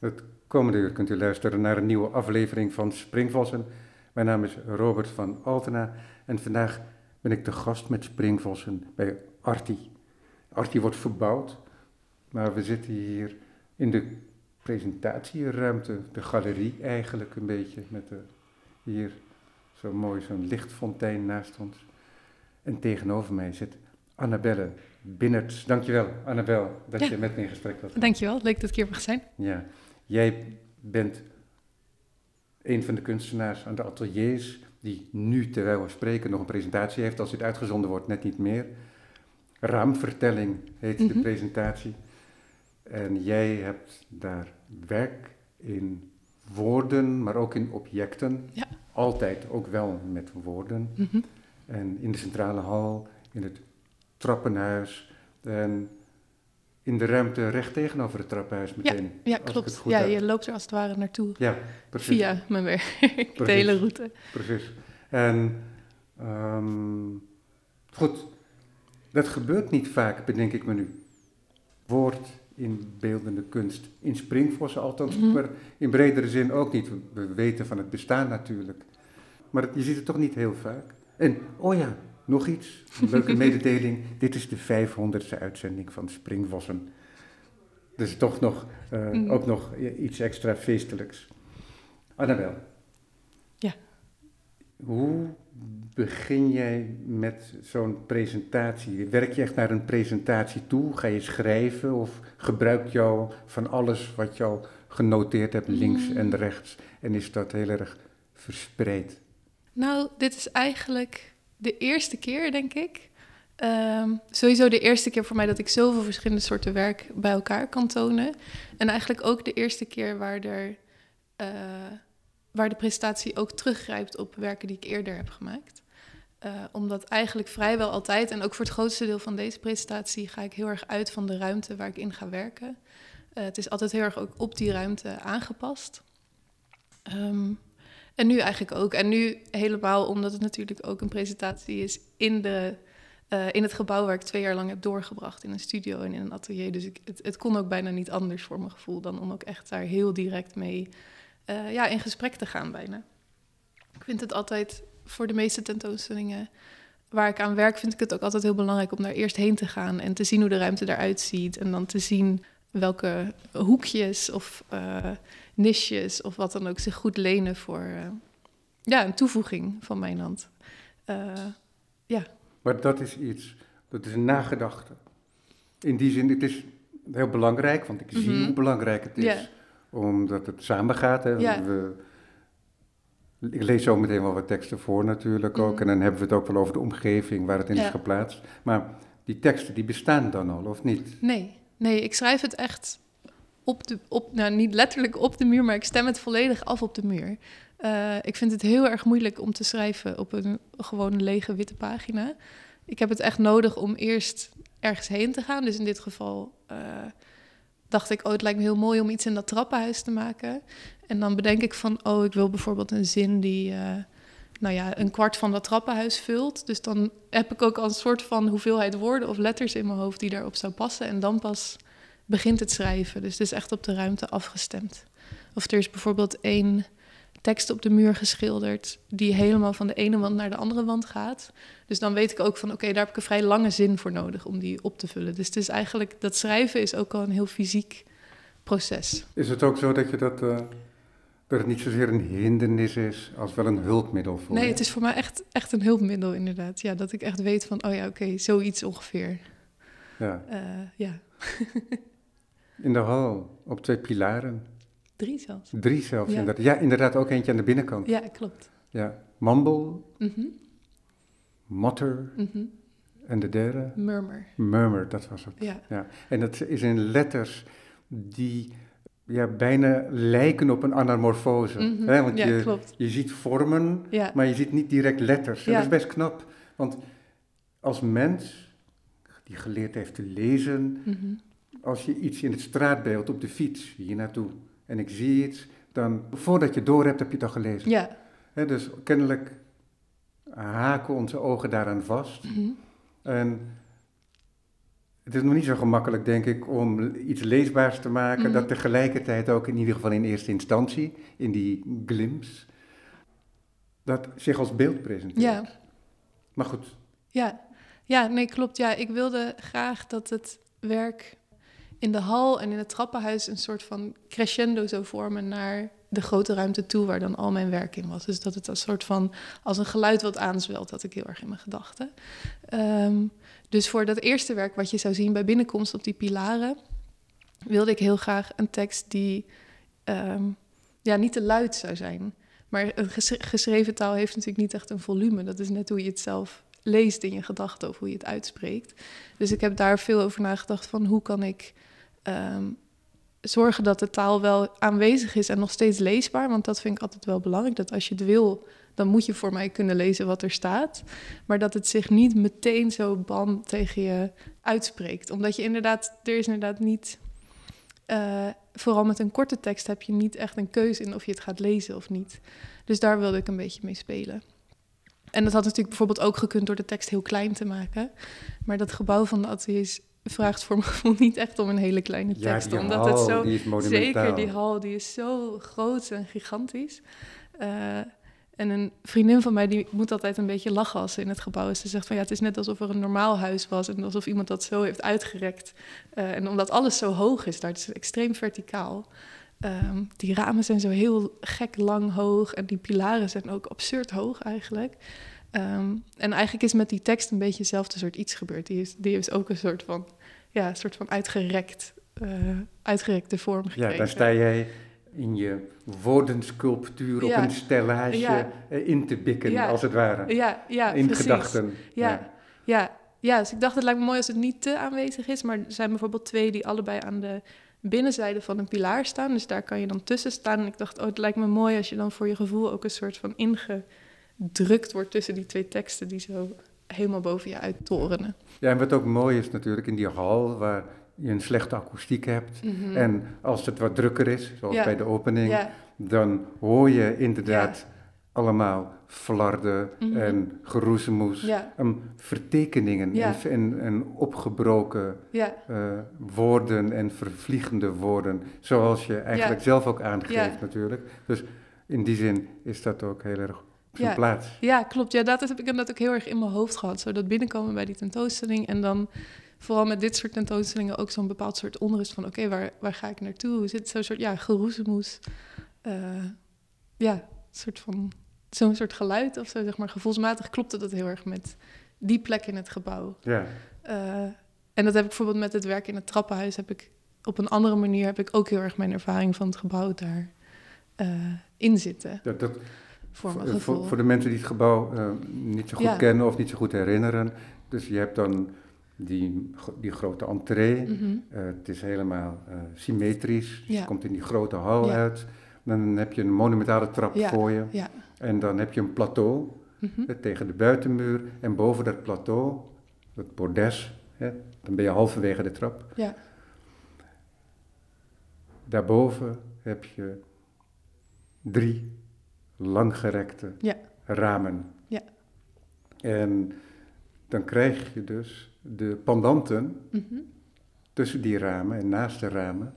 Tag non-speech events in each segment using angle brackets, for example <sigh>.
Het komende uur kunt u luisteren naar een nieuwe aflevering van Springvossen. Mijn naam is Robert van Altena en vandaag ben ik de gast met Springvossen bij Arti. Arti wordt verbouwd, maar we zitten hier in de presentatieruimte, de galerie eigenlijk een beetje, met de, hier zo mooi zo'n lichtfontein naast ons. En tegenover mij zit Annabelle Binnerts. Dankjewel, Annabel, dat Ja. je met me in gesprek wilt. Dankjewel, leuk dat ik hier mag zijn. Ja, jij bent een van de kunstenaars aan de ateliers die nu, terwijl we spreken, nog een presentatie heeft. Als dit uitgezonden wordt, net niet meer. Raamvertelling heet de Mhm. presentatie. En jij hebt daar werk in woorden, maar ook in objecten. Ja. Altijd ook wel met woorden. Mhm. En in de centrale hal, in het trappenhuis. En in de ruimte recht tegenover het trappenhuis meteen. Ja, klopt. Ja, heb. je loopt er als het ware naartoe Ja, precies. via mijn werk, <laughs> de hele route. Precies. En ehm, goed, dat gebeurt niet vaak, bedenk ik me nu. Woord in beeldende kunst. In Springvossen althans, Mhm. maar in bredere zin ook niet. We weten van het bestaan natuurlijk. Maar je ziet het toch niet heel vaak. En, oh ja, nog iets. Een leuke mededeling. <laughs> Dit is de 500ste uitzending van Springvossen. Dus toch nog, eh, Mhm. ook nog iets extra feestelijks. Annabel. Ja. Hoe begin jij met zo'n presentatie? Werk je echt naar een presentatie toe? Ga je schrijven of gebruik je al van alles wat je al genoteerd hebt, links Mm. en rechts? En is dat heel erg verspreid? Nou, dit is eigenlijk de eerste keer, denk ik. Ehm, sowieso de eerste keer voor mij dat ik zoveel verschillende soorten werk bij elkaar kan tonen. En eigenlijk ook de eerste keer waar, er, eh, waar de presentatie ook teruggrijpt op werken die ik eerder heb gemaakt. Eh, omdat eigenlijk vrijwel altijd, en ook voor het grootste deel van deze presentatie, ga ik heel erg uit van de ruimte waar ik in ga werken. Eh, het is altijd heel erg ook op die ruimte aangepast. Ehm, en nu eigenlijk ook. En nu helemaal omdat het natuurlijk ook een presentatie is in, de, eh, in het gebouw waar ik twee jaar lang heb doorgebracht. In een studio en in een atelier. Dus ik, het, het kon ook bijna niet anders voor mijn gevoel dan om ook echt daar heel direct mee eh, ja, in gesprek te gaan bijna. Ik vind het altijd voor de meeste tentoonstellingen waar ik aan werk, vind ik het ook altijd heel belangrijk om daar eerst heen te gaan en te zien hoe de ruimte eruit ziet. En dan te zien welke hoekjes of eh nisjes of wat dan ook zich goed lenen voor eh, ja, een toevoeging van mijn hand. Eh, Maar dat is iets, dat is een nagedachte. In die zin, het is heel belangrijk, want ik zie Mhm. hoe belangrijk het is. Ja. Omdat het samengaat. Hè. Ja. We, ik lees zo meteen wel wat teksten voor natuurlijk ook. Mhm. En dan hebben we het ook wel over de omgeving waar het in is Ja. geplaatst. Maar die teksten, die bestaan dan al, of niet? nee, nee, ik schrijf het echt op op, nou niet letterlijk op de muur, maar ik stem het volledig af op de muur. Eh, ik vind het heel erg moeilijk om te schrijven op een gewoon lege witte pagina. Ik heb het echt nodig om eerst ergens heen te gaan. Dus in dit geval eh, dacht ik, oh, het lijkt me heel mooi om iets in dat trappenhuis te maken. En dan bedenk ik van, oh, ik wil bijvoorbeeld een zin die, eh, nou ja, een kwart van dat trappenhuis vult. Dus dan heb ik ook al een soort van hoeveelheid woorden of letters in mijn hoofd die daarop zou passen. En dan pas begint het schrijven. Dus het is echt op de ruimte afgestemd. Of er is bijvoorbeeld één tekst op de muur geschilderd die helemaal van de ene wand naar de andere wand gaat. Dus dan weet ik ook van oké, daar heb ik een vrij lange zin voor nodig om die op te vullen. Dus het is eigenlijk, dat schrijven is ook al een heel fysiek proces. Is het ook zo dat je dat... eh, dat het niet zozeer een hindernis is, als wel een hulpmiddel voor Nee, je? het is voor mij echt, echt een hulpmiddel inderdaad. Ja, dat ik echt weet van, oh ja, oké, zoiets ongeveer. Ja. Eh, ja, <laughs> In de hal, op twee pilaren. drie zelfs. Drie zelfs, Ja. inderdaad. Ja, inderdaad, ook eentje aan de binnenkant. Ja, klopt. Ja. Mumble, mutter mhm. en de derde, Murmur. murmur, dat was het. Ja, Ja. En dat is in letters die ja, bijna lijken op een anamorfose. Mhm. hè? Want ja je, klopt. je ziet vormen, Ja, maar je ziet niet direct letters. En dat is best knap, want als mens die geleerd heeft te lezen, mhm. Als je iets in het straatbeeld op de fiets hier naartoe en ik zie iets, dan voordat je door hebt, heb je het al gelezen. ja. Dus kennelijk haken onze ogen daaraan vast. mhm. En het is nog niet zo gemakkelijk, denk ik, om iets leesbaars te maken, Mhm. dat tegelijkertijd ook in ieder geval in eerste instantie, in die glimpse, dat zich als beeld presenteert. Ja. Maar goed, Ja, ja, nee, klopt. Ja, ik wilde graag dat het werk in de hal en in het trappenhuis een soort van crescendo zou vormen naar de grote ruimte toe waar dan al mijn werk in was. Dus dat het een soort van als een geluid wat aanzwelt, had ik heel erg in mijn gedachten. Ehm, dus voor dat eerste werk wat je zou zien bij binnenkomst op die pilaren, wilde ik heel graag een tekst die ehm, ja, niet te luid zou zijn. Maar een ges- geschreven taal heeft natuurlijk niet echt een volume. Dat is net hoe je het zelf leest in je gedachten of hoe je het uitspreekt. Dus ik heb daar veel over nagedacht van hoe kan ik ehm, zorgen dat de taal wel aanwezig is en nog steeds leesbaar. Want dat vind ik altijd wel belangrijk. Dat als je het wil, dan moet je voor mij kunnen lezen wat er staat. Maar dat het zich niet meteen zo bam tegen je uitspreekt. Omdat je inderdaad, er is inderdaad niet. eh, vooral met een korte tekst heb je niet echt een keuze in of je het gaat lezen of niet. Dus daar wilde ik een beetje mee spelen. En dat had natuurlijk bijvoorbeeld ook gekund door de tekst heel klein te maken. Maar dat gebouw van de ateliers vraagt voor mijn gevoel niet echt om een hele kleine ja, tekst. die omdat hal, het zo die. Zeker, die hal die is zo groot en gigantisch. Eh, en een vriendin van mij die moet altijd een beetje lachen als ze in het gebouw is. Ze zegt van ja, het is net alsof er een normaal huis was en alsof iemand dat zo heeft uitgerekt. Eh, en omdat alles zo hoog is daar, het is extreem verticaal. Ehm, die ramen zijn zo heel gek lang hoog en die pilaren zijn ook absurd hoog eigenlijk. Ehm, en eigenlijk is met die tekst een beetje hetzelfde soort iets gebeurd. Die is, die is ook een soort van, ja, een soort van uitgerekt, eh, uitgerekte vorm gekregen. Ja, dan sta jij in je woordensculptuur op een stellage Ja. eh, in te bikken, Ja. als het ware. Ja, ja in precies. gedachten. Ja. Ja, ja, dus ik dacht het lijkt me mooi als het niet te aanwezig is. Maar er zijn bijvoorbeeld twee die allebei aan de binnenzijde van een pilaar staan. Dus daar kan je dan tussen staan. En ik dacht, oh, het lijkt me mooi als je dan voor je gevoel ook een soort van ingedrukt wordt tussen die twee teksten die zo helemaal boven je uit torenen. Ja, en wat ook mooi is natuurlijk in die hal, waar je een slechte akoestiek hebt. En als het wat drukker is, zoals Ja. bij de opening, Ja, dan hoor je inderdaad allemaal flarden Mhm. en geroezemoes. ja, Ehm, vertekeningen en, en, en opgebroken eh, woorden en vervliegende woorden, zoals je eigenlijk zelf ook aangeeft natuurlijk. Dus in die zin is dat ook heel erg Ja. plaats. ja, klopt. Ja, dat heb ik inderdaad ook heel erg in mijn hoofd gehad. Zo dat binnenkomen bij die tentoonstelling en dan vooral met dit soort tentoonstellingen ook zo'n bepaald soort onrust van... oké, waar, waar ga ik naartoe? Hoe zit zo'n soort, ja, geroezemoes. Eh, ja, soort van, zo'n soort geluid of zo, zeg maar. Gevoelsmatig klopte dat heel erg met die plek in het gebouw. Ja. Eh, en dat heb ik bijvoorbeeld met het werk in het trappenhuis... heb ik op een andere manier heb ik ook heel erg mijn ervaring van het gebouw daar eh, in zitten. Dat, dat, Voor mijn voor, de mensen die het gebouw eh, niet zo goed Ja. kennen of niet zo goed herinneren. Dus je hebt dan die, die grote entree. Mhm. Eh, het is helemaal eh, symmetrisch. Dus Ja. Je komt in die grote hal Ja. uit. Dan heb je een monumentale trap voor je. En dan heb je een plateau Mhm. eh, tegen de buitenmuur. En boven dat plateau, het bordes, hè, dan ben je halverwege de trap. Ja. Daarboven heb je drie langgerekte Ja. ramen. Ja. En dan krijg je dus de pendanten Mhm. tussen die ramen en naast de ramen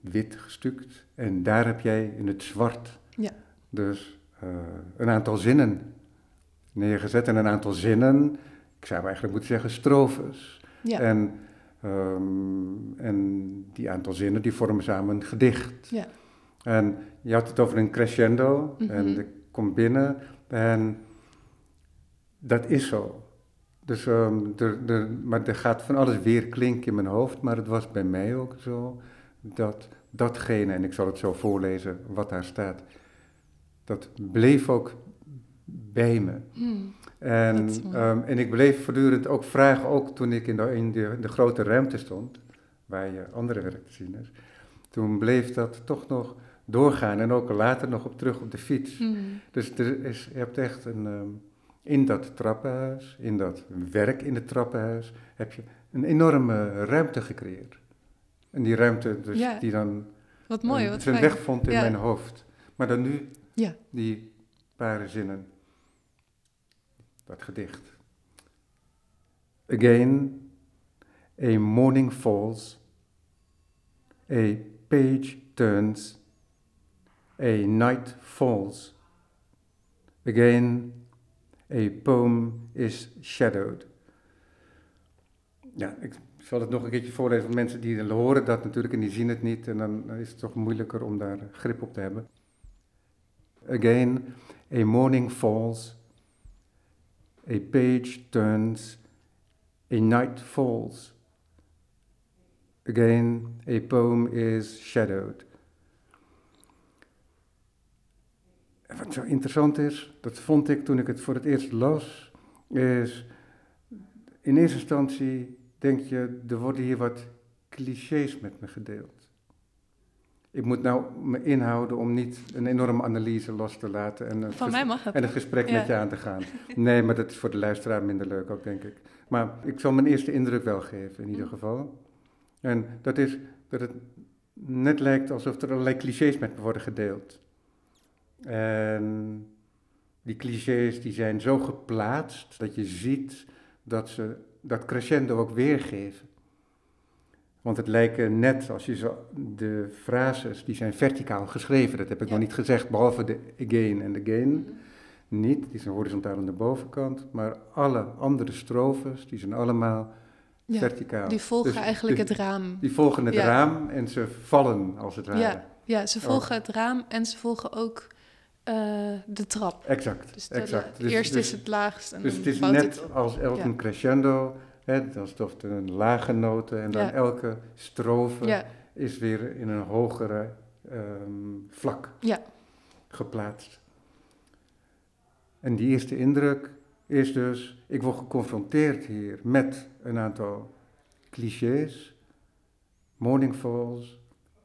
wit gestuukt. En daar heb jij in het zwart Ja. dus eh, een aantal zinnen neergezet. En een aantal zinnen, ik zou eigenlijk moeten zeggen strofes. Ja. En, ehm, en die aantal zinnen die vormen samen een gedicht. Ja. En je had het over een crescendo Mhm. en ik kom binnen en dat is zo. Dus, ehm, er, er, maar er gaat van alles weer klinken in mijn hoofd, maar het was bij mij ook zo dat datgene, en ik zal het zo voorlezen wat daar staat, dat bleef ook bij me. Hmm. En, ehm, en ik bleef voortdurend ook vragen, ook toen ik in de, in de, de grote ruimte stond, waar je andere werk te zien is, toen bleef dat toch nog doorgaan en ook later nog op terug op de fiets. Hmm. Dus er is, je hebt echt een, ehm, in dat trappenhuis, in dat werk in het trappenhuis, heb je een enorme ruimte gecreëerd. En die ruimte dus Ja. die dan Wat mooi, wat zijn fijn. weg vond in Ja. mijn hoofd. Maar dan nu Ja. die paar zinnen. Dat gedicht. Again, a morning falls, a page turns, a night falls. Again, a poem is shadowed. Ja, ik zal het nog een keertje voorlezen, want mensen die horen dat natuurlijk en die zien het niet. En dan is het toch moeilijker om daar grip op te hebben. Again, a morning falls, a page turns, a night falls. Again, a poem is shadowed. En wat zo interessant is, dat vond ik toen ik het voor het eerst las, is in eerste instantie denk je, er worden hier wat clichés met me gedeeld. Ik moet nou me inhouden om niet een enorme analyse los te laten en, een Van mij mag het. en een gesprek met je aan te gaan. <laughs> Nee, maar dat is voor de luisteraar minder leuk ook, denk ik. Maar ik zal mijn eerste indruk wel geven, in ieder Mm. geval. En dat is dat het net lijkt alsof er allerlei clichés met me worden gedeeld. En die clichés die zijn zo geplaatst dat je ziet dat ze dat crescendo ook weergeven. Want het lijken net als je zo, de frases, die zijn verticaal geschreven, dat heb ik Ja. nog niet gezegd, behalve de again en again. Mhm. Niet, die zijn horizontaal aan de bovenkant, maar alle andere strofes, die zijn allemaal Ja, verticaal. die volgen Dus eigenlijk de- het raam. Die volgen het Ja. raam en ze vallen als het ware. Ja, ja, ze volgen het raam en ze volgen ook eh, de trap. Exact, Dus, de- exact. de- Dus- eerst dus- is het laagst en Dus dan het is net het als elke Ja. crescendo, hè, er een lage note en dan Ja. elke strofe Ja, is weer in een hogere ehm, vlak Ja. geplaatst. En die eerste indruk is dus, ik word geconfronteerd hier met een aantal clichés, morning falls,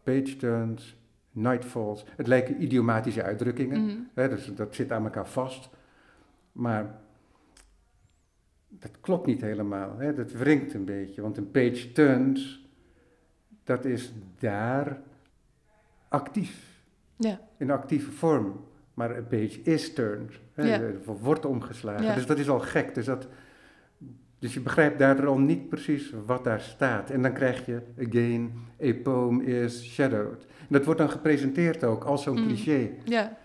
page turns, night falls. Het lijken idiomatische uitdrukkingen, mhm. hè, dus dat zit aan elkaar vast. Maar dat klopt niet helemaal, hè, dat wringt een beetje, want een page turns, dat is daar actief ja, in actieve vorm. Maar een page is turned. Hè, Ja. er wordt omgeslagen. Ja. Dus dat is al gek. Dus, dat, dus je begrijpt daardoor al niet precies wat daar staat. En dan krijg je, again, a poem is shadowed. En dat wordt dan gepresenteerd ook als zo'n Mm. cliché. ja.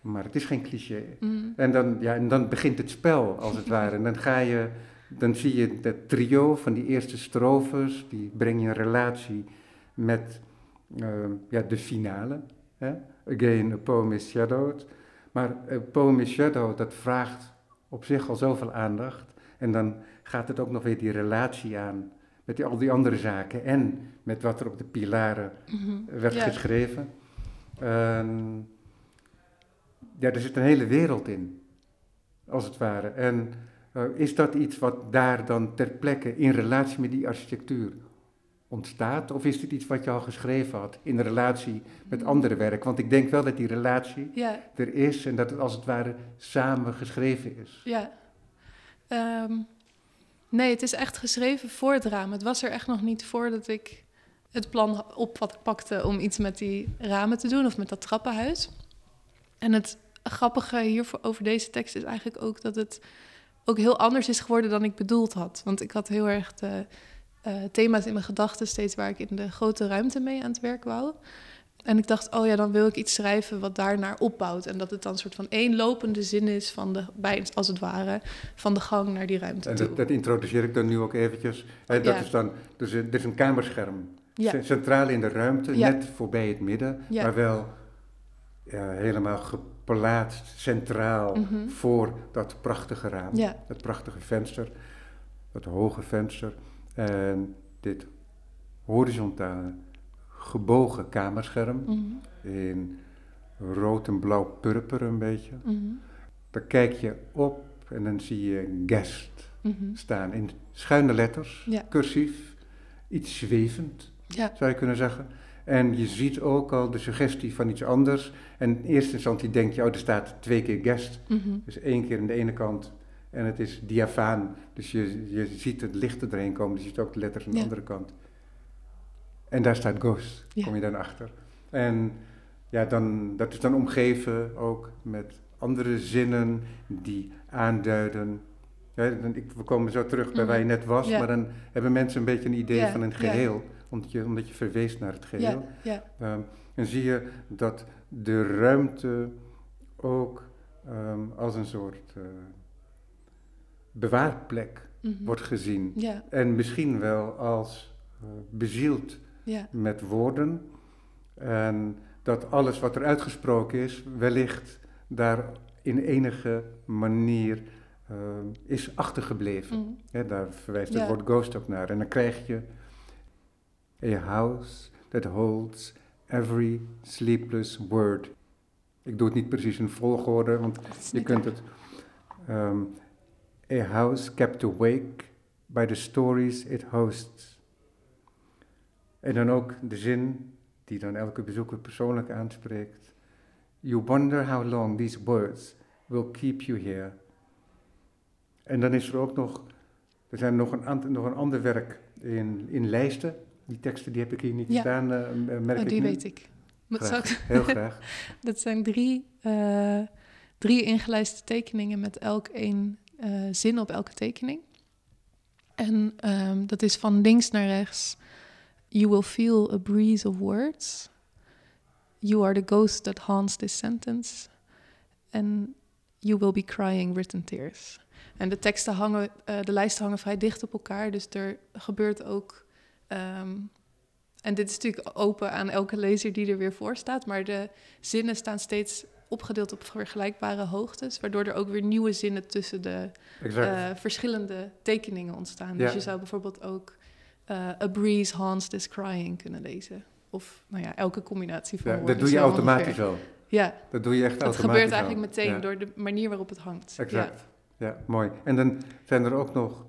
Maar het is geen cliché. mhm. En dan, ja, en dan begint het spel, als het <laughs> ware. En dan ga je, dan zie je dat trio van die eerste strofes, die breng je in relatie met ehm, ja, de finale. Hè? Again, a poem is shadowed. Maar a poem is shadowed, dat vraagt op zich al zoveel aandacht. En dan gaat het ook nog weer die relatie aan met die, al die andere zaken en met wat er op de pilaren Mhm. werd Ja. geschreven. En ja, er zit een hele wereld in, als het ware. En eh, is dat iets wat daar dan ter plekke in relatie met die architectuur ontstaat? Of is dit iets wat je al geschreven had in relatie met andere werk? Want ik denk wel dat die relatie Ja, er is en dat het als het ware samen geschreven is. ja. Ehm, nee, het is echt geschreven voor het raam. Het was er echt nog niet voordat ik het plan op wat pakte om iets met die ramen te doen of met dat trappenhuis. En het grappige hier voor, over deze tekst is eigenlijk ook dat het ook heel anders is geworden dan ik bedoeld had. Want ik had heel erg eh, thema's in mijn gedachten steeds waar ik in de grote ruimte mee aan het werk wou. En ik dacht, oh ja, dan wil ik iets schrijven wat daarnaar opbouwt. En dat het dan een soort van één lopende zin is van de, bij, als het ware, van de gang naar die ruimte En toe. dat, introduceer ik dan nu ook eventjes. Hè, dat Ja. is dan, dus er is een kamerscherm. ja, Centraal in de ruimte, Ja. net voorbij het midden, maar wel ja, helemaal geplaatst centraal Mhm. voor dat prachtige raam. Dat prachtige venster, dat hoge venster. En dit horizontale, gebogen kamerscherm mhm, in rood en blauw purper een beetje. mhm, Daar kijk je op en dan zie je guest mhm. staan in schuine letters, Ja. cursief, iets zwevend ja, zou je kunnen zeggen. En je ziet ook al de suggestie van iets anders. En in eerste instantie denk je, oh, er staat twee keer guest. Dus één keer aan de ene kant en het is diafaan. Dus je, je ziet het licht er doorheen komen, dus je ziet ook de letters aan de Ja. andere kant. En daar staat ghost, Ja. kom je dan achter. En ja, dan, dat is dan omgeven ook met andere zinnen die aanduiden Ja, dan, ik, we komen zo terug bij Mhm. waar je net was, Ja. maar dan hebben mensen een beetje een idee van een geheel, omdat, je, omdat je verweest naar het geheel. Ehm, en zie je dat de ruimte ook ehm, als een soort eh, bewaarplek mhm. wordt gezien. En misschien wel als eh, bezield ja, met woorden. En dat alles wat er uitgesproken is, wellicht daar in enige manier eh, is achtergebleven. mhm. Daar verwijst Ja. het woord ghost ook naar. En dan krijg je a house that holds every sleepless word. Ik doe het niet precies in volgorde, want je kunt het. ehm, a house kept awake by the stories it hosts. En dan ook de zin die dan elke bezoeker persoonlijk aanspreekt. You wonder how long these words will keep you here. En dan is er ook nog, er zijn nog een, nog een ander werk in, in lijsten. Die teksten die heb ik hier niet Ja. staan, eh, merk Oh, ik die nu. weet ik. Graag. Heel graag. <laughs> Dat zijn drie, eh, drie ingelijste tekeningen met elk één eh, zin op elke tekening. En ehm, dat is van links naar rechts. You will feel a breeze of words. You are the ghost that haunts this sentence. And you will be crying written tears. En de teksten hangen, eh, de lijsten hangen vrij dicht op elkaar. Dus er gebeurt ook. ehm, en dit is natuurlijk open aan elke lezer die er weer voor staat. Maar de zinnen staan steeds opgedeeld op vergelijkbare hoogtes. Waardoor er ook weer nieuwe zinnen tussen de eh, verschillende tekeningen ontstaan. Ja. Dus je zou bijvoorbeeld ook eh, A breeze haunts this crying kunnen lezen. Of nou ja, elke combinatie van Ja, woorden. dat doe je automatisch al. Ja, Dat doe je echt dat automatisch gebeurt al. eigenlijk meteen Ja, door de manier waarop het hangt. Exact. Ja. mooi. En dan zijn er ook nog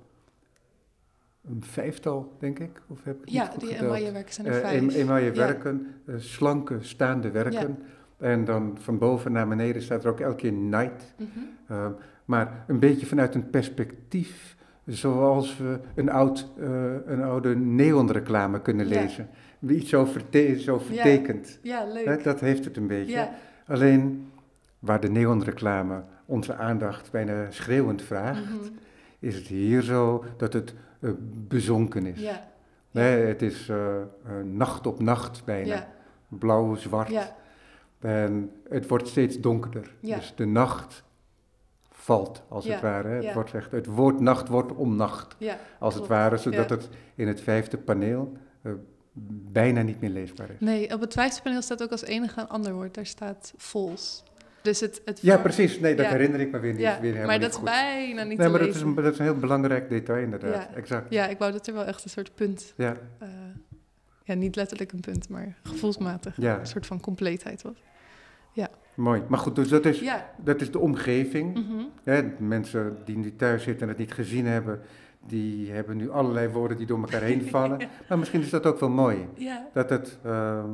een vijftal, denk ik. Of heb ik het Ja, ja die geteld? emaille werken zijn er Eh, vijf. emaille Ja. werken, eh, slanke staande werken. En dan van boven naar beneden staat er ook elke keer night. Mhm. Ehm, maar een beetje vanuit een perspectief zoals we een, oud, eh, een oude neonreclame kunnen Ja. lezen. Iets zo, verte zo vertekend. Ja, leuk. Dat heeft het een beetje. ja, Alleen waar de neonreclame onze aandacht bijna schreeuwend vraagt, mhm. is het hier zo dat het eh, bezonken is. ja, Nee, het is eh, nacht op nacht bijna. ja, Blauw, zwart. ja, En het wordt steeds donkerder. Ja. Dus de nacht valt, als Ja, het ware. Het, ja. wordt echt, het woord nacht wordt om nacht, ja. als klopt. het ware. Zodat het in het vijfde paneel eh, bijna niet meer leesbaar is. Nee, op het vijfde paneel staat ook als enige een ander woord. Daar staat false. Dus het, het Ja, precies. Nee, dat herinner ik me weer niet. Weer helemaal maar niet dat is goed. bijna niet Nee, maar dat is, een, dat is een heel belangrijk detail inderdaad. Ja. Exact. Ja, ik wou dat er wel echt een soort punt... Ja, eh, ja, niet letterlijk een punt, maar gevoelsmatig. Ja. Een soort van compleetheid was. Mooi. Maar goed, dus dat is, Ja. dat is de omgeving. mhm. Mensen die nu thuis zitten en het niet gezien hebben, die hebben nu allerlei woorden die door elkaar heen <laughs> vallen. Maar misschien is dat ook wel mooi. Ja, Dat het ehm,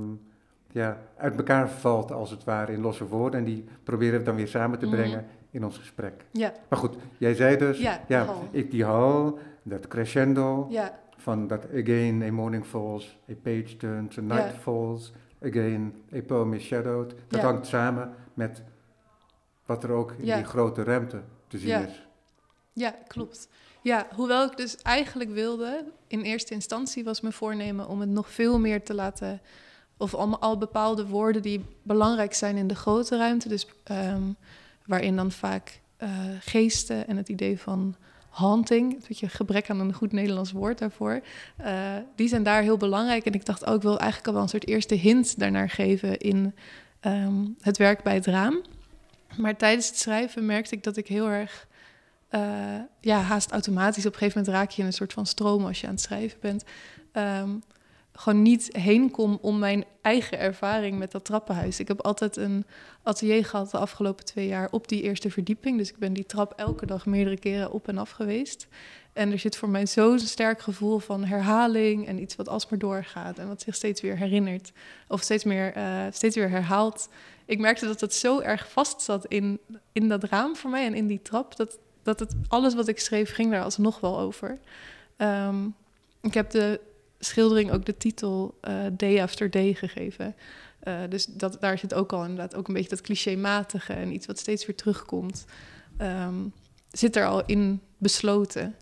ja, uit elkaar valt, als het ware, in losse woorden. En die proberen we dan weer samen te Mhm. brengen in ons gesprek. ja, Maar goed, jij zei dus, ja, ja, ik die hal, dat crescendo, Ja, van dat again a morning falls, a page turns, a night Ja. falls, again a poem is shadowed. Dat Ja. hangt samen met wat er ook in Ja. die grote ruimte te zien Ja. is. ja, klopt. Ja, hoewel ik dus eigenlijk wilde, in eerste instantie was mijn voornemen om het nog veel meer te laten, of allemaal al bepaalde woorden die belangrijk zijn in de grote ruimte, dus ehm, waarin dan vaak eh, geesten en het idee van haunting, een beetje gebrek aan een goed Nederlands woord daarvoor, eh, die zijn daar heel belangrijk. En ik dacht ook, ik wil eigenlijk al wel een soort eerste hint daarnaar geven in ehm, het werk bij het raam. Maar tijdens het schrijven merkte ik dat ik heel erg, eh, ja, haast automatisch, op een gegeven moment raak je in een soort van stroom als je aan het schrijven bent. ehm, gewoon niet heen kom om mijn eigen ervaring met dat trappenhuis. Ik heb altijd een atelier gehad de afgelopen twee jaar op die eerste verdieping. Dus ik ben die trap elke dag meerdere keren op en af geweest. En er zit voor mij zo'n sterk gevoel van herhaling en iets wat alsmaar doorgaat en wat zich steeds weer herinnert of steeds, meer, eh, steeds weer herhaalt. Ik merkte dat het zo erg vast zat in, in dat raam voor mij en in die trap, dat, dat het, alles wat ik schreef ging daar alsnog wel over. Ehm, ik heb de schildering ook de titel eh, Day After Day gegeven. Eh, dus dat, daar zit ook al inderdaad ook een beetje dat clichématige en iets wat steeds weer terugkomt. Ehm, zit er al in besloten.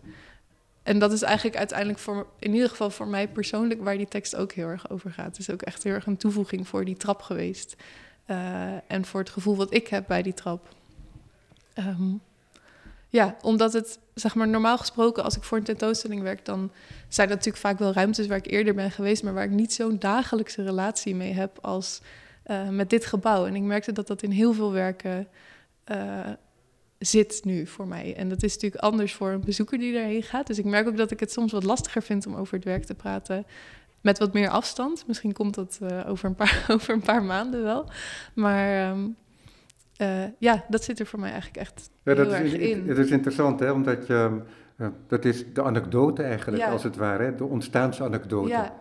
En dat is eigenlijk uiteindelijk voor, in ieder geval voor mij persoonlijk, waar die tekst ook heel erg over gaat. Het is ook echt heel erg een toevoeging voor die trap geweest. Uh, en voor het gevoel wat ik heb bij die trap. Um, ja, omdat het, zeg maar, normaal gesproken, als ik voor een tentoonstelling werk, dan zijn dat natuurlijk vaak wel ruimtes waar ik eerder ben geweest, maar waar ik niet zo'n dagelijkse relatie mee heb als uh, met dit gebouw. En ik merkte dat dat in heel veel werken uh, zit nu voor mij. En dat is natuurlijk anders voor een bezoeker die erheen gaat. Dus ik merk ook dat ik het soms wat lastiger vind om over het werk te praten. Met wat meer afstand. Misschien komt dat uh, over, een paar, <laughs> over een paar maanden wel. Maar um, uh, ja, dat zit er voor mij eigenlijk echt ja, dat heel is, erg in. Het is interessant, hè, omdat je, uh, dat is de anekdote eigenlijk, ja. als het ware, hè, de ontstaansanekdote. Ja.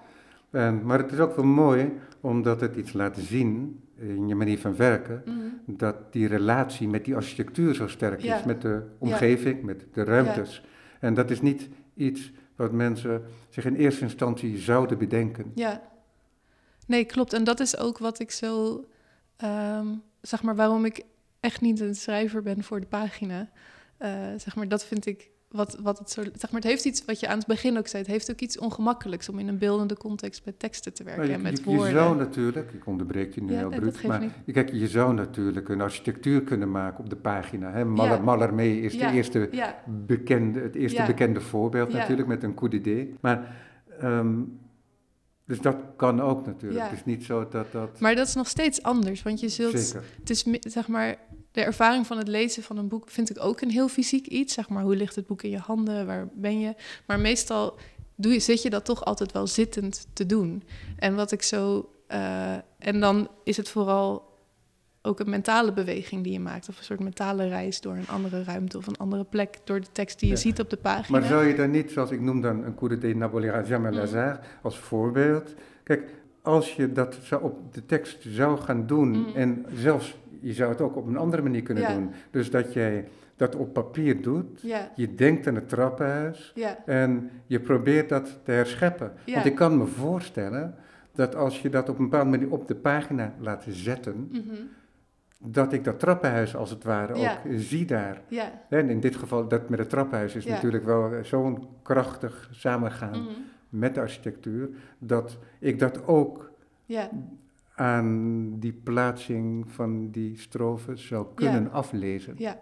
En, maar het is ook wel mooi, omdat het iets laat zien in je manier van werken, mm -hmm. dat die relatie met die architectuur zo sterk ja. is, met de omgeving, met de ruimtes. En dat is niet iets wat mensen zich in eerste instantie zouden bedenken. Ja, nee, klopt. En dat is ook wat ik zo, um, zeg maar, waarom ik echt niet een schrijver ben voor de pagina. Uh, zeg maar, dat vind ik wat, wat het zo. Zeg maar, het heeft iets wat je aan het begin ook zei. Het heeft ook iets ongemakkelijks om in een beeldende context met teksten te werken Nou, je, en met je, woorden. Je zou natuurlijk, ik onderbreek je nu Ja, heel bruut, maar niet. kijk, je zou natuurlijk een architectuur kunnen maken op de pagina. Hè? Maller, Ja. Mallarmé is Ja, de eerste bekende, het eerste bekende voorbeeld natuurlijk met een coup d'idée. Maar, ehm, dus dat kan ook natuurlijk. Ja. Het is niet zo dat dat... maar dat is nog steeds anders. Want je zult. Zeker. Het is zeg maar. De ervaring van het lezen van een boek vind ik ook een heel fysiek iets. Zeg maar, hoe ligt het boek in je handen? Waar ben je? Maar meestal doe je, zit je dat toch altijd wel zittend te doen. En wat ik zo. eh, en dan is het vooral ook een mentale beweging die je maakt. Of een soort mentale reis door een andere ruimte of een andere plek. Door de tekst die je Ja. ziet op de pagina. Maar zou je dan niet, zoals ik noem dan een coup d'idée Nabolera jamais Mm. Lazare als voorbeeld. Kijk, als je dat zou op de tekst zou gaan doen Mm. en zelfs je zou het ook op een andere manier kunnen Ja. doen. Dus dat jij dat op papier doet, Ja, je denkt aan het trappenhuis en je probeert dat te herscheppen. Want ik kan me voorstellen dat als je dat op een bepaalde manier op de pagina laat zetten, mhm, dat ik dat trappenhuis als het ware Ja. ook zie daar. ja. En in dit geval, dat met het trappenhuis is Ja. natuurlijk wel eh, zo'n krachtig samengaan mhm, met de architectuur, dat ik dat ook ja. aan die plaatsing van die strofen zou kunnen aflezen. Ja,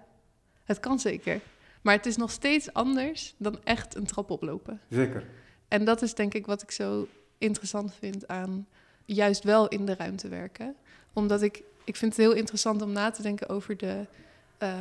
het kan zeker. Maar het is nog steeds anders dan echt een trap oplopen. Zeker. En dat is denk ik wat ik zo interessant vind aan juist wel in de ruimte werken. Omdat ik, ik vind het heel interessant om na te denken over de eh,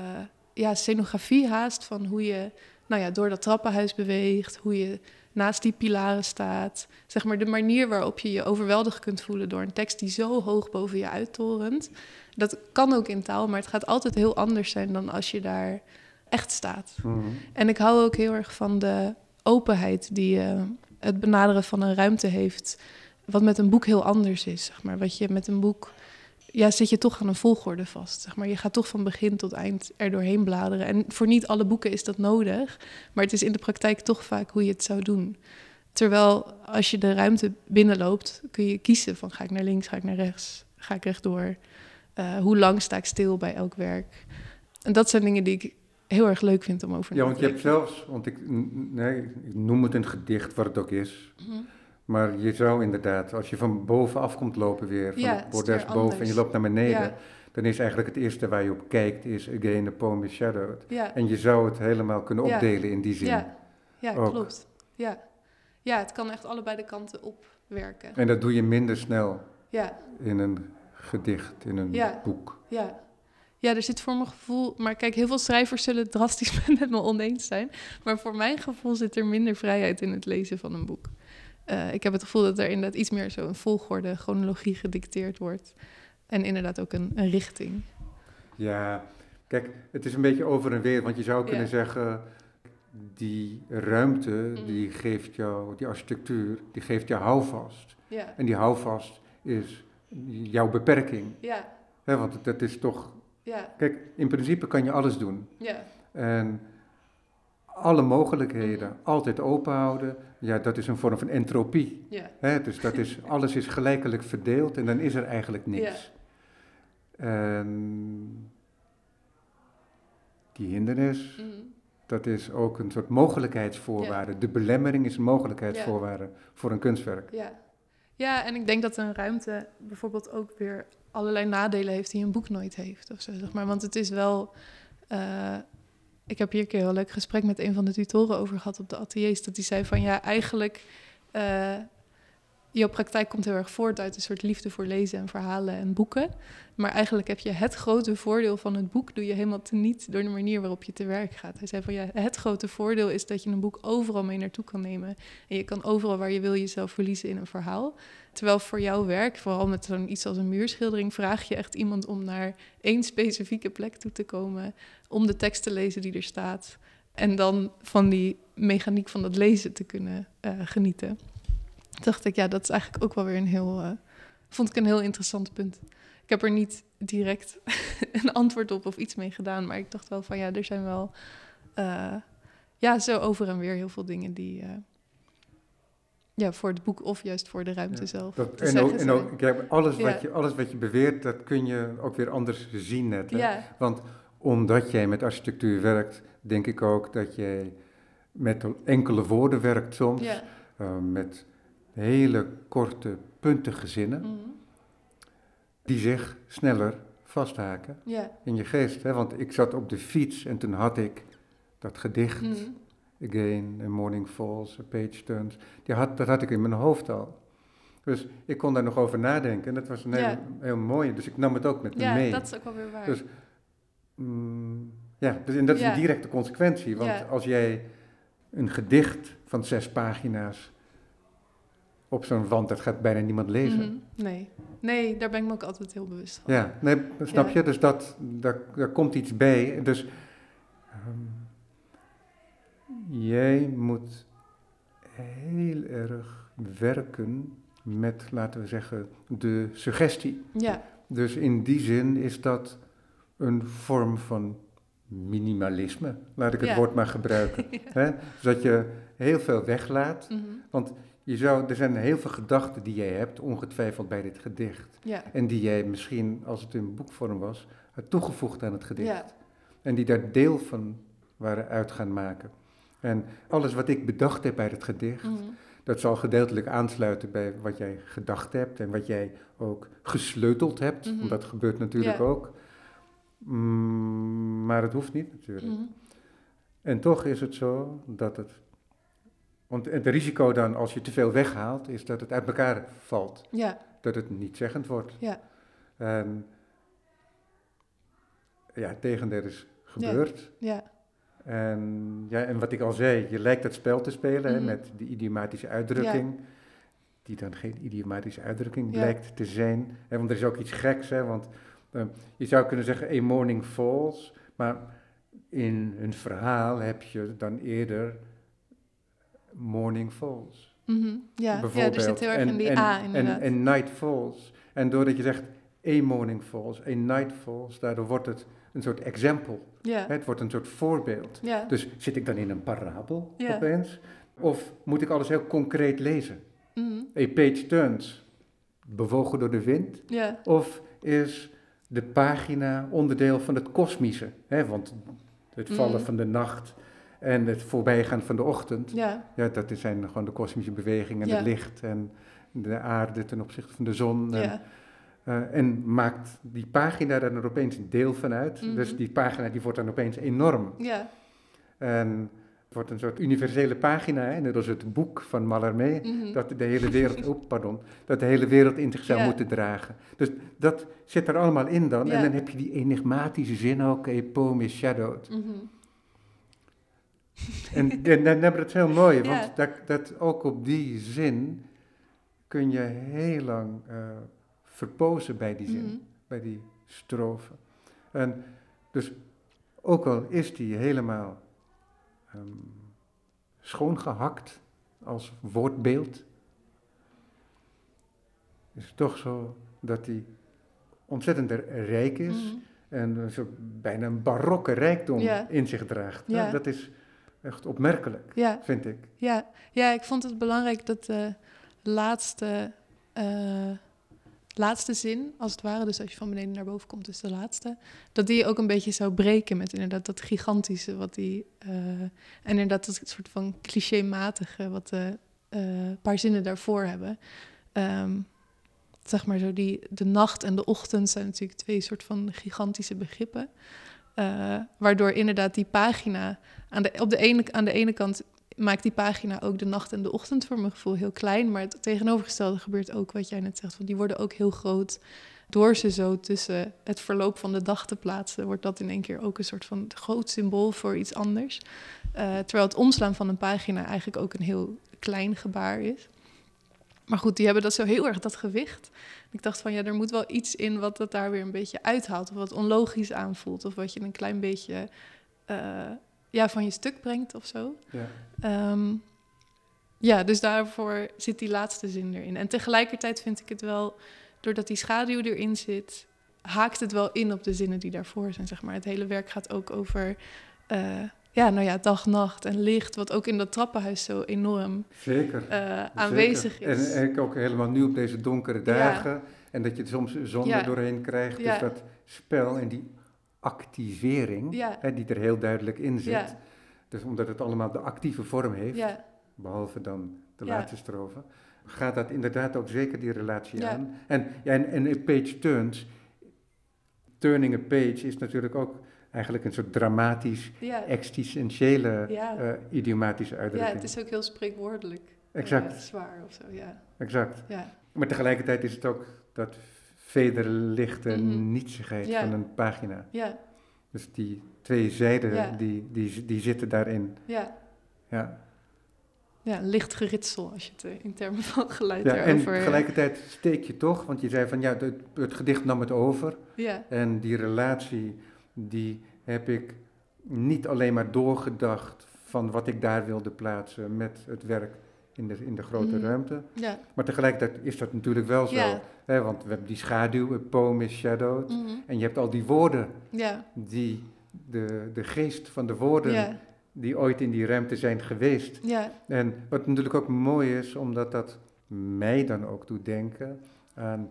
ja, scenografie haast van hoe je nou ja, door dat trappenhuis beweegt, hoe je naast die pilaren staat. Zeg maar de manier waarop je je overweldigd kunt voelen door een tekst die zo hoog boven je uittorent. Dat kan ook in taal, maar het gaat altijd heel anders zijn dan als je daar echt staat. Mhm. En ik hou ook heel erg van de openheid die eh, het benaderen van een ruimte heeft. Wat met een boek heel anders is. Zeg maar. Wat je met een boek. Ja, zit je toch aan een volgorde vast. Zeg maar. Je gaat toch van begin tot eind er doorheen bladeren. En voor niet alle boeken is dat nodig. Maar het is in de praktijk toch vaak hoe je het zou doen. Terwijl als je de ruimte binnenloopt, kun je kiezen van ga ik naar links, ga ik naar rechts, ga ik rechtdoor. Eh, hoe lang sta ik stil bij elk werk? En dat zijn dingen die ik heel erg leuk vind om over Ja, na want te je hebt denken. zelfs, want ik, nee, ik noem het een gedicht, wat het ook is. Mhm. Maar je zou inderdaad, als je van bovenaf komt lopen weer, van Ja, het bordes boven en je loopt naar beneden, Ja. dan is eigenlijk het eerste waar je op kijkt, is Again the Poem is Shadowed. Ja, En je zou het helemaal kunnen opdelen in die zin. ja, ja ook. klopt. Ja. ja, het kan echt allebei de kanten op werken. En dat doe je minder snel Ja, in een gedicht, in een boek. ja. Ja, er zit voor mijn gevoel... Maar kijk, heel veel schrijvers zullen het drastisch <laughs> met me oneens zijn. Maar voor mijn gevoel zit er minder vrijheid in het lezen van een boek. Eh, ik heb het gevoel dat er inderdaad iets meer zo een volgorde, chronologie gedicteerd wordt. En inderdaad ook een, een richting. Ja, kijk, het is een beetje over en weer, want je zou kunnen Ja. zeggen, die ruimte, Mhm. die geeft jou, die architectuur, die geeft jou houvast. Ja, En die houvast is jouw beperking. ja, want dat is toch, ja, kijk, in principe kan je alles doen. ja, En alle mogelijkheden altijd open houden, ja, dat is een vorm van entropie. ja, Hè? Dus dat is, <laughs> alles is gelijkelijk verdeeld en dan is er eigenlijk niks. En die hindernis, mhm, dat is ook een soort mogelijkheidsvoorwaarde. De belemmering is een mogelijkheidsvoorwaarde voor een kunstwerk. Ja. ja, en ik denk dat een ruimte bijvoorbeeld ook weer allerlei nadelen heeft die een boek nooit heeft. Of zo, zeg maar. Want het is wel. eh, ik heb hier een keer een leuk gesprek met een van de tutoren over gehad op de ateliers. Dat die zei van ja, eigenlijk. eh jouw praktijk komt heel erg voort uit een soort liefde voor lezen en verhalen en boeken. Maar eigenlijk heb je het grote voordeel van het boek, doe je helemaal teniet door de manier waarop je te werk gaat. Hij zei van ja, het grote voordeel is dat je een boek overal mee naartoe kan nemen. En je kan overal waar je wil jezelf verliezen in een verhaal. Terwijl voor jouw werk, vooral met zo'n iets als een muurschildering, vraag je echt iemand om naar één specifieke plek toe te komen. Om de tekst te lezen die er staat. En dan van die mechaniek van dat lezen te kunnen eh, genieten. Dacht ik, ja, dat is eigenlijk ook wel weer een heel. eh, vond ik een heel interessant punt. Ik heb er niet direct <laughs> een antwoord op of iets mee gedaan. Maar ik dacht wel van ja, er zijn wel. eh, ja, zo over en weer heel veel dingen die. eh, ja, voor het boek of juist voor de ruimte Ja, zelf. Dat, en ook, en ook kijk, alles, Ja. wat je, alles wat je beweert, dat kun je ook weer anders zien net. Hè? Ja, Want omdat jij met architectuur werkt, denk ik ook dat jij met enkele woorden werkt soms. met hele korte, puntige zinnen, mhm, die zich sneller vasthaken ja. in je geest. Hè? Want ik zat op de fiets en toen had ik dat gedicht, mhm, Again, A Morning Falls, A Page Turns, die had, dat had ik in mijn hoofd al. Dus ik kon daar nog over nadenken en dat was een Ja. heel, heel mooi. Dus ik nam het ook met me ja, mee. dat is ook wel weer waar. Dus, Mm, ja, dus, en dat is Ja. een directe consequentie. Want Ja. als jij een gedicht van zes pagina's op zo'n wand, dat gaat bijna niemand lezen. Mhm, Nee. nee, daar ben ik me ook altijd heel bewust van. Ja, nee, snap Ja. je? Dus dat, daar, daar komt iets bij. Dus ehm, jij moet heel erg werken met, laten we zeggen, de suggestie. Ja, Dus in die zin is dat een vorm van minimalisme, laat ik het Ja. woord maar gebruiken. <laughs> Hè? Dus dat je heel veel weglaat. mhm, Je zou, er zijn heel veel gedachten die jij hebt, ongetwijfeld bij dit gedicht. ja, En die jij misschien, als het in boekvorm was, had toegevoegd aan het gedicht. ja, En die daar deel van waren uit gaan maken. En alles wat ik bedacht heb bij het gedicht, mhm, dat zal gedeeltelijk aansluiten bij wat jij gedacht hebt en wat jij ook gesleuteld hebt. Mhm. Want dat gebeurt natuurlijk Ja. ook. Mm, maar het hoeft niet natuurlijk. mhm, En toch is het zo dat het. Want het risico dan, als je te veel weghaalt, is dat het uit elkaar valt. ja, Dat het niet zeggend wordt. ja, En ja, het tegendeel is gebeurd. ja, En, ja, en wat ik al zei, je lijkt het spel te spelen hè, Mhm. met die idiomatische uitdrukking. Die dan geen idiomatische uitdrukking Ja. blijkt te zijn. Hè, want er is ook iets geks, hè, want eh, je zou kunnen zeggen a morning falls. Maar in een verhaal heb je dan eerder morning falls. mhm, ja. ja, bijvoorbeeld. er zit heel erg en, in die en, A en, inderdaad. en night falls. En doordat je zegt a morning falls, a night falls, daardoor wordt het een soort ja, Hè, Het wordt een soort voorbeeld. ja, Dus zit ik dan in een parabel Ja. opeens? Of moet ik alles heel concreet lezen? mhm, A page turns, bewogen door de wind? ja, Of is de pagina onderdeel van het kosmische? Hè? Want het vallen Mhm. van de nacht en het voorbijgaan van de ochtend, ja, ja, dat zijn gewoon de kosmische bewegingen, Ja. het licht en de aarde ten opzichte van de zon. En, ja, eh, en maakt die pagina daar dan opeens een deel van uit. Mhm. Dus die pagina die wordt dan opeens enorm. ja, En het wordt een soort universele pagina, hè, net als het boek van Mallarmé, mhm, dat de hele wereld, <laughs> oh, pardon, dat de hele wereld in zich zou Ja. moeten dragen. Dus dat zit er allemaal in dan. Ja. En dan heb je die enigmatische zin ook, is shadowed. mhm, En, en dan hebben we het heel mooi, want Ja. dat, dat ook op die zin kun je heel lang eh, verpozen bij die zin, mhm, bij die strofe. En dus ook al is die helemaal ehm, schoongehakt als woordbeeld, is het toch zo dat die ontzettend rijk is mhm. en soort bijna een barokke rijkdom Ja. in zich draagt. Ja. Ja, dat is echt opmerkelijk, ja. vind ik. Ja, ja, ik vond het belangrijk dat de laatste, eh, laatste zin, als het ware, dus als je van beneden naar boven komt, dus de laatste, dat die ook een beetje zou breken met inderdaad dat gigantische, wat die, uh, en inderdaad dat soort van clichématige, wat de uh, paar zinnen daarvoor hebben. Um, zeg maar zo, die, de nacht en de ochtend zijn natuurlijk twee soort van gigantische begrippen. Uh, waardoor inderdaad die pagina, aan de, op de ene, aan de ene kant maakt die pagina ook de nacht en de ochtend voor mijn gevoel heel klein. Maar het tegenovergestelde gebeurt ook wat jij net zegt. Want die worden ook heel groot. Door ze zo tussen het verloop van de dag te plaatsen, wordt dat in één keer ook een soort van groot symbool voor iets anders. Uh, terwijl het omslaan van een pagina eigenlijk ook een heel klein gebaar is. Maar goed, die hebben dat zo heel erg, dat gewicht. Ik dacht van ja, er moet wel iets in wat het daar weer een beetje uithaalt. Of wat onlogisch aanvoelt. Of wat je een klein beetje uh, ja, van je stuk brengt of zo. Ja. Um, ja, dus daarvoor zit die laatste zin erin. En tegelijkertijd vind ik het wel, doordat die schaduw erin zit, haakt het wel in op de zinnen die daarvoor zijn. Zeg maar. Het hele werk gaat ook over uh, ja, nou ja, dag, nacht en licht, wat ook in dat trappenhuis zo enorm Zeker. Uh, aanwezig is. En, en ook helemaal nu op deze donkere dagen. Ja. En dat je soms zon ja. er doorheen krijgt. Dus dat spel en die activering, hè, die er heel duidelijk in zit. Dus omdat het allemaal de actieve vorm heeft, behalve dan de laatste strofe, gaat dat inderdaad ook zeker die relatie aan. En, ja, en, en Page Turns, Turning a Page is natuurlijk ook eigenlijk een soort dramatisch, existentiële, uh, idiomatische uitdrukking. Ja, het is ook heel spreekwoordelijk. Exact. Uh, zwaar of zo, ja. Exact. Ja. Maar tegelijkertijd is het ook dat vederlichte mm -hmm. nietsigheid ja. van een pagina. Ja. Dus die twee zijden, Ja. die, die, die zitten daarin. Ja. Ja. Ja, licht geritsel als je het eh, in termen van geluid Ja, en tegelijkertijd steek je toch, want je zei van ja, het, het gedicht nam het over. Ja, En die relatie, die heb ik niet alleen maar doorgedacht van wat ik daar wilde plaatsen met het werk in de, in de grote Mhm. ruimte. ja. Maar tegelijkertijd is dat natuurlijk wel zo. Ja. Hè, want we hebben die schaduw, een poem is shadowed. mhm, En je hebt al die woorden ja, die, de, de geest van de woorden die ooit in die ruimte zijn geweest. ja, En wat natuurlijk ook mooi is, omdat dat mij dan ook doet denken aan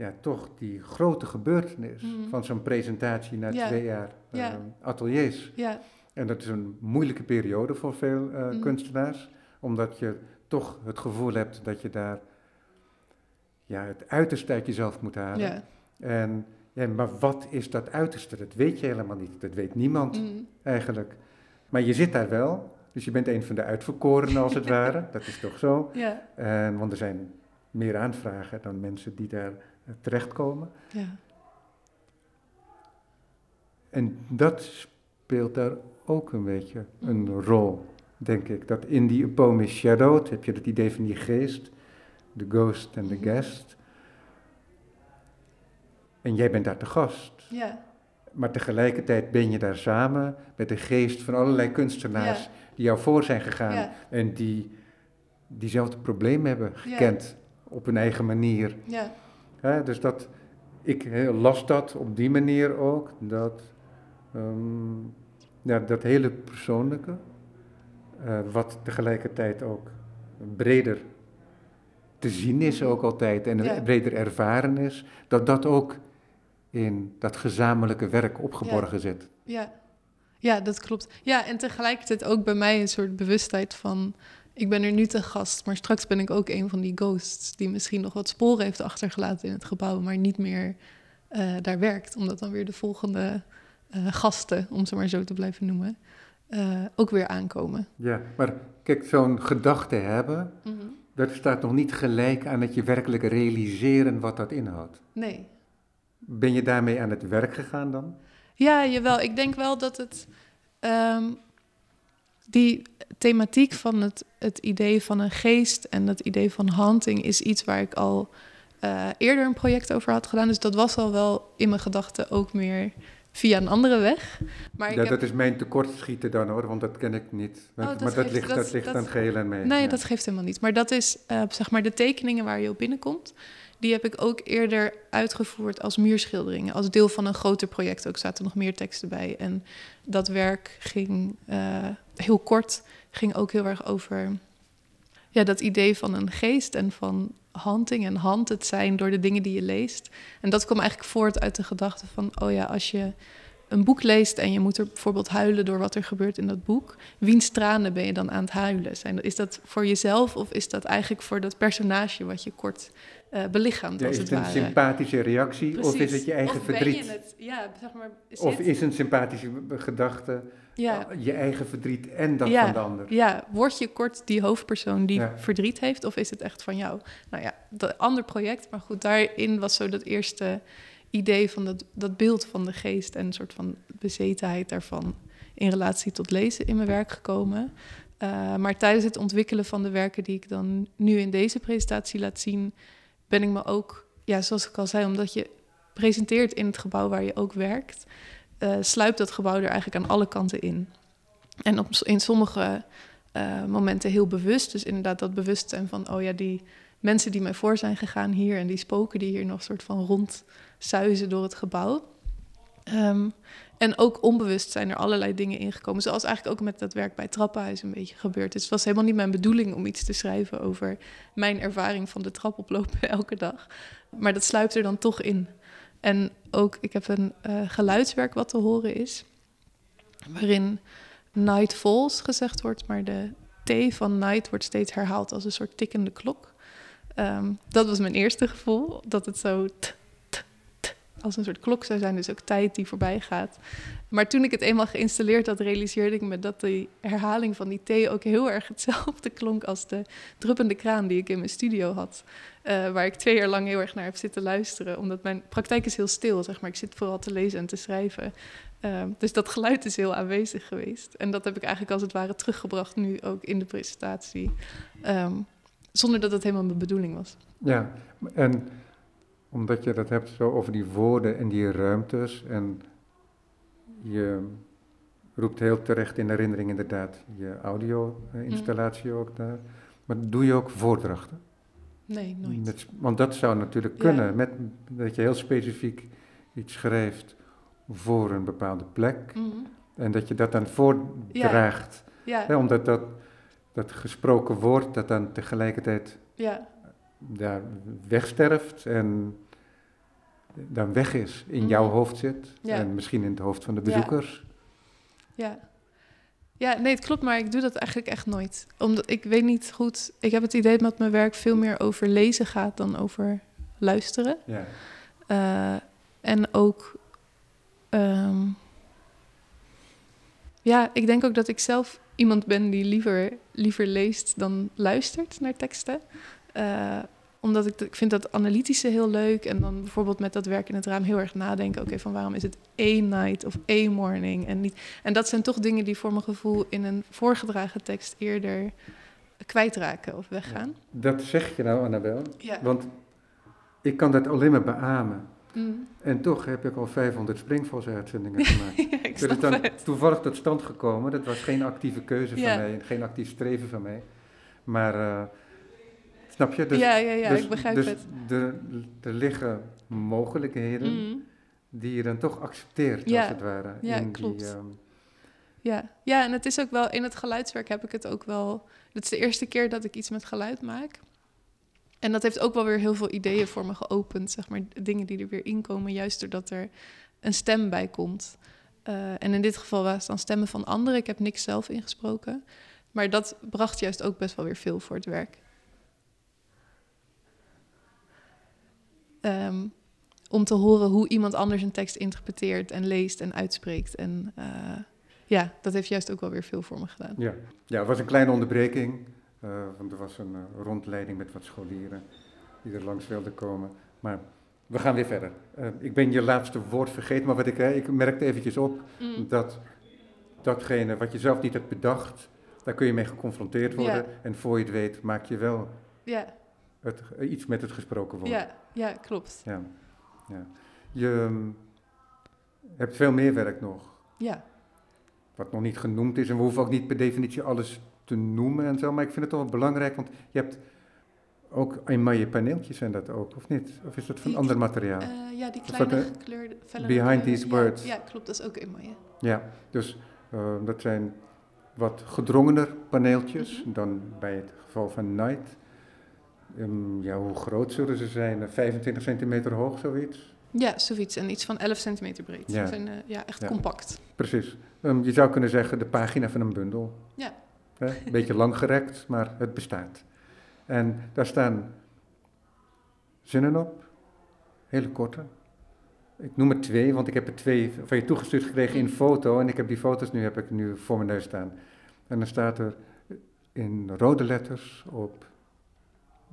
ja, toch die grote gebeurtenis Mhm. van zo'n presentatie na Ja. twee jaar Ja. eh, ateliers. ja, En dat is een moeilijke periode voor veel eh, Mhm. kunstenaars, omdat je toch het gevoel hebt dat je daar ja, het uiterste uit jezelf moet halen. En, ja, maar wat is dat uiterste? Dat weet je helemaal niet. Dat weet niemand mhm, eigenlijk. Maar je zit daar wel, dus je bent een van de uitverkorenen als het <laughs> ware. Dat is toch zo? ja, En, want er zijn meer aanvragen dan mensen die daar terechtkomen. ja, En dat speelt daar ook een beetje een rol, denk ik. Dat in die poem is shadowed, heb je het idee van die geest, de ghost en de Mhm. guest. En jij bent daar te gast. ja, Maar tegelijkertijd ben je daar samen met de geest van allerlei kunstenaars Ja. die jou voor zijn gegaan. ja, En die diezelfde problemen hebben gekend op hun eigen manier. ja, Dus dat, ik las dat op die manier ook, dat, ehm, ja, dat hele persoonlijke, eh, wat tegelijkertijd ook breder te zien is ook altijd en Ja. breder ervaren is, dat dat ook in dat gezamenlijke werk opgeborgen zit. ja. Ja, dat klopt. Ja, en tegelijkertijd ook bij mij een soort bewustheid van... ik ben er nu te gast, maar straks ben ik ook een van die ghosts... die misschien nog wat sporen heeft achtergelaten in het gebouw... maar niet meer eh, daar werkt. Omdat dan weer de volgende eh, gasten, om ze maar zo te blijven noemen... eh, ook weer aankomen. Ja, maar kijk, zo'n gedachte hebben, dat staat nog niet gelijk aan het je werkelijk realiseren wat dat inhoudt. Nee. Ben je daarmee aan het werk gegaan dan? Ja, jawel. Ik denk wel dat het. ehm, die thematiek van het, het idee van een geest en het idee van hunting is iets waar ik al eh, eerder een project over had gedaan. Dus dat was al wel in mijn gedachten ook meer via een andere weg. Maar ik Ja, heb, dat is mijn tekortschieten dan hoor, want dat ken ik niet. Oh, maar dat dat geeft- ligt, dat- dat ligt dat- aan het geheel en mee. Nee, ja. dat geeft helemaal niet. Maar dat is, eh, zeg maar, de tekeningen waar je op binnenkomt. Die heb ik ook eerder uitgevoerd als muurschilderingen. Als deel van een groter project. Ook zaten nog meer teksten bij. En dat werk ging eh, heel kort. Ging ook heel erg over ja, dat idee van een geest. En van haunting en haunted zijn door de dingen die je leest. En dat kwam eigenlijk voort uit de gedachte van, oh ja, als je een boek leest en je moet er bijvoorbeeld huilen door wat er gebeurt in dat boek, wiens tranen ben je dan aan het huilen? Zijn, is dat voor jezelf of is dat eigenlijk voor dat personage wat je kort uh, belichaamt, ja, als is het het een ware? sympathische reactie of is het je eigen Of ben verdriet? je het, ja, zeg maar, Of is een sympathische gedachte ja, je eigen verdriet en dat Ja. van de ander? ja, word je kort die hoofdpersoon die verdriet heeft of is het echt van jou? Nou ja, dat ander project, maar goed, daarin was zo dat eerste idee van dat, dat beeld van de geest en een soort van bezetenheid daarvan in relatie tot lezen in mijn werk gekomen. Uh, maar tijdens het ontwikkelen van de werken die ik dan nu in deze presentatie laat zien, ben ik me ook, ja, zoals ik al zei, omdat je presenteert in het gebouw waar je ook werkt, uh, sluipt dat gebouw er eigenlijk aan alle kanten in. En op, in sommige uh, momenten heel bewust, dus inderdaad dat bewustzijn van, oh ja, die mensen die mij voor zijn gegaan hier en die spoken die hier nog soort van rondzuizen door het gebouw. Um, en ook onbewust zijn er allerlei dingen ingekomen. Zoals eigenlijk ook met dat werk bij Trappenhuis een beetje gebeurd is. Het was helemaal niet mijn bedoeling om iets te schrijven over mijn ervaring van de trap oplopen <laughs> elke dag. Maar dat sluipt er dan toch in. En ook, ik heb een uh, geluidswerk wat te horen is. Waarin Night Falls gezegd wordt, maar de T van Night wordt steeds herhaald als een soort tikkende klok. Um, dat was mijn eerste gevoel, dat het zo als een soort klok zou zijn, dus ook tijd die voorbij gaat. Maar toen ik het eenmaal geïnstalleerd had, realiseerde ik me dat die herhaling van die T ook heel erg hetzelfde <laughs> klonk als de druppende kraan die ik in mijn studio had. Uh, waar ik twee jaar lang heel erg naar heb zitten luisteren, omdat mijn praktijk is heel stil, zeg maar. Ik zit vooral te lezen en te schrijven. Uh, dus dat geluid is heel aanwezig geweest. En dat heb ik eigenlijk als het ware teruggebracht nu ook in de presentatie. Um, zonder dat het helemaal mijn bedoeling was. Ja, en omdat je dat hebt zo over die woorden en die ruimtes. En je roept heel terecht in herinnering inderdaad je audio-installatie mm. ook daar. Maar doe je ook voordrachten? Nee, nooit. Met, want dat zou natuurlijk kunnen, ja. met, dat je heel specifiek iets schrijft voor een bepaalde plek. Mm. En dat je dat dan voordraagt. Ja. Ja. Hè, omdat dat, dat gesproken woord, dat dan tegelijkertijd ja. Daar wegsterft en dan weg is, in Mhm. jouw hoofd zit. Ja. En misschien in het hoofd van de bezoekers. Ja. Ja, nee, het klopt, maar ik doe dat eigenlijk echt nooit. Omdat ik weet niet goed, ik heb het idee dat mijn werk veel meer over lezen gaat dan over luisteren. Ja. Uh, en ook, um, ja, ik denk ook dat ik zelf iemand ben die liever, liever leest dan luistert naar teksten. Uh, omdat ik, ik vind dat analytische heel leuk. En dan bijvoorbeeld met dat werk in het raam heel erg nadenken. Oké, okay, van waarom is het a night of a morning? En, niet, en dat zijn toch dingen die voor mijn gevoel in een voorgedragen tekst eerder kwijtraken of weggaan. Dat zeg je nou, Annabel. Ja. Want ik kan dat alleen maar beamen. Mm. En toch heb ik al 500 springvalsuitzendingen <laughs> gemaakt. ja, is dan het. toevallig tot stand gekomen. Dat was geen actieve keuze van mij, geen actief streven van mij. Maar uh, snap je? Dus, ja, ja, ja, dus, ik begrijp dus het. Er, er liggen mogelijkheden Mm. die je dan toch accepteert, Ja. als het ware. Ja, in klopt. Die, ehm, Ja. ja, en het is ook wel, in het geluidswerk heb ik het ook wel. Het is de eerste keer dat ik iets met geluid maak. En dat heeft ook wel weer heel veel ideeën voor me geopend, zeg maar. Dingen die er weer inkomen, juist doordat er een stem bij komt. Uh, en in dit geval waren het dan stemmen van anderen. Ik heb niks zelf ingesproken. Maar dat bracht juist ook best wel weer veel voor het werk. Um, om te horen hoe iemand anders een tekst interpreteert en leest en uitspreekt. En uh, ja, dat heeft juist ook wel weer veel voor me gedaan. ja. ja, het was een kleine onderbreking. Uh, want er was een uh, rondleiding met wat scholieren die er langs wilden komen. Maar we gaan weer verder. Ik ben je laatste woord vergeten, maar wat ik, ik merkte eventjes op Mm. dat datgene wat je zelf niet hebt bedacht, daar kun je mee geconfronteerd worden. Ja. En voor je het weet, maak je wel Ja, het, iets met het gesproken woord. ja, ja klopt. Ja, ja. Je um, hebt veel meer werk nog, Ja, wat nog niet genoemd is. En we hoeven ook niet per definitie alles te noemen en zo. Maar ik vind het toch wel belangrijk, want je hebt ook emaille paneeltjes zijn dat ook, of niet? Of is dat van Die- ander materiaal? uh, ja die kleine eh, gekleurde... behind kleuren. these words. Ja, klopt, dat is ook in mooie. Ja, dus uh, dat zijn wat gedrongener paneeltjes Mhm. dan bij het geval van Night. Ehm, ja, hoe groot zullen ze zijn? 25 centimeter hoog, zoiets? Ja, zoiets. En iets van 11 centimeter breed. Ja. Ze zijn eh, ja, echt Ja. compact. Precies. Ehm, je zou kunnen zeggen de pagina van een bundel. Ja. Een beetje langgerekt, maar het bestaat. En daar staan zinnen op, hele korte. Ik noem er twee, want ik heb er twee van je toegestuurd gekregen in foto. En ik heb die foto's nu, heb ik nu voor mijn neus staan. En dan staat er in rode letters op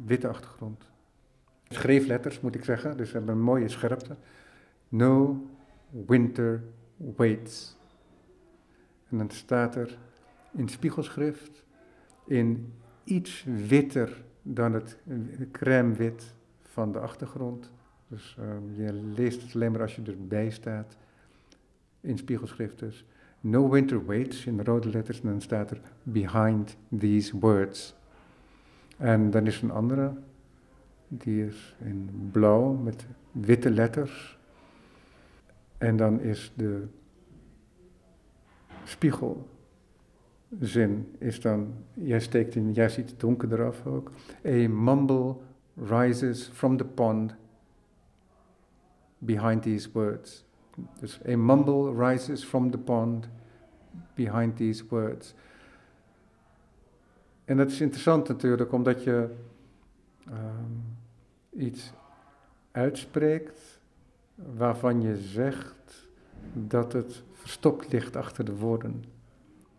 witte achtergrond. Schreefletters moet ik zeggen, dus ze hebben een mooie scherpte. No winter waits. En dan staat er in spiegelschrift, in iets witter dan het crème wit van de achtergrond. Dus ehm, je leest het alleen maar als je erbij staat. In spiegelschrift dus. No winter waits in rode letters. En dan staat er behind these words. En dan is een andere. Die is in blauw met witte letters. En dan is de spiegelzin is dan, jij steekt in, jij ziet het donker eraf ook. A mumble rises from the pond behind these words. Dus a mumble rises from the pond behind these words. En dat is interessant natuurlijk, omdat je ehm, iets uitspreekt waarvan je zegt dat het verstopt ligt achter de woorden.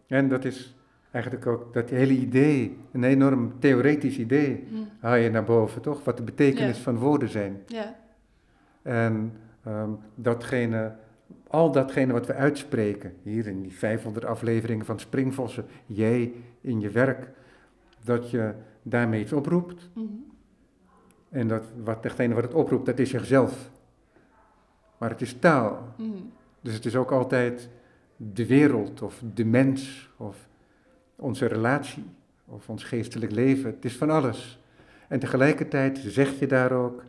En dat is eigenlijk ook dat hele idee, een enorm theoretisch idee, Hm. haal je naar boven, toch? Wat de betekenis Ja. van woorden zijn. Ja. En ehm, datgene, al datgene wat we uitspreken, hier in die 500 afleveringen van Springvossen, jij in je werk, dat je daarmee iets oproept. Mhm. En dat wat, degene wat het oproept, dat is jezelf. Maar het is taal. Mhm. Dus het is ook altijd de wereld of de mens of onze relatie of ons geestelijk leven. Het is van alles. En tegelijkertijd zeg je daar ook,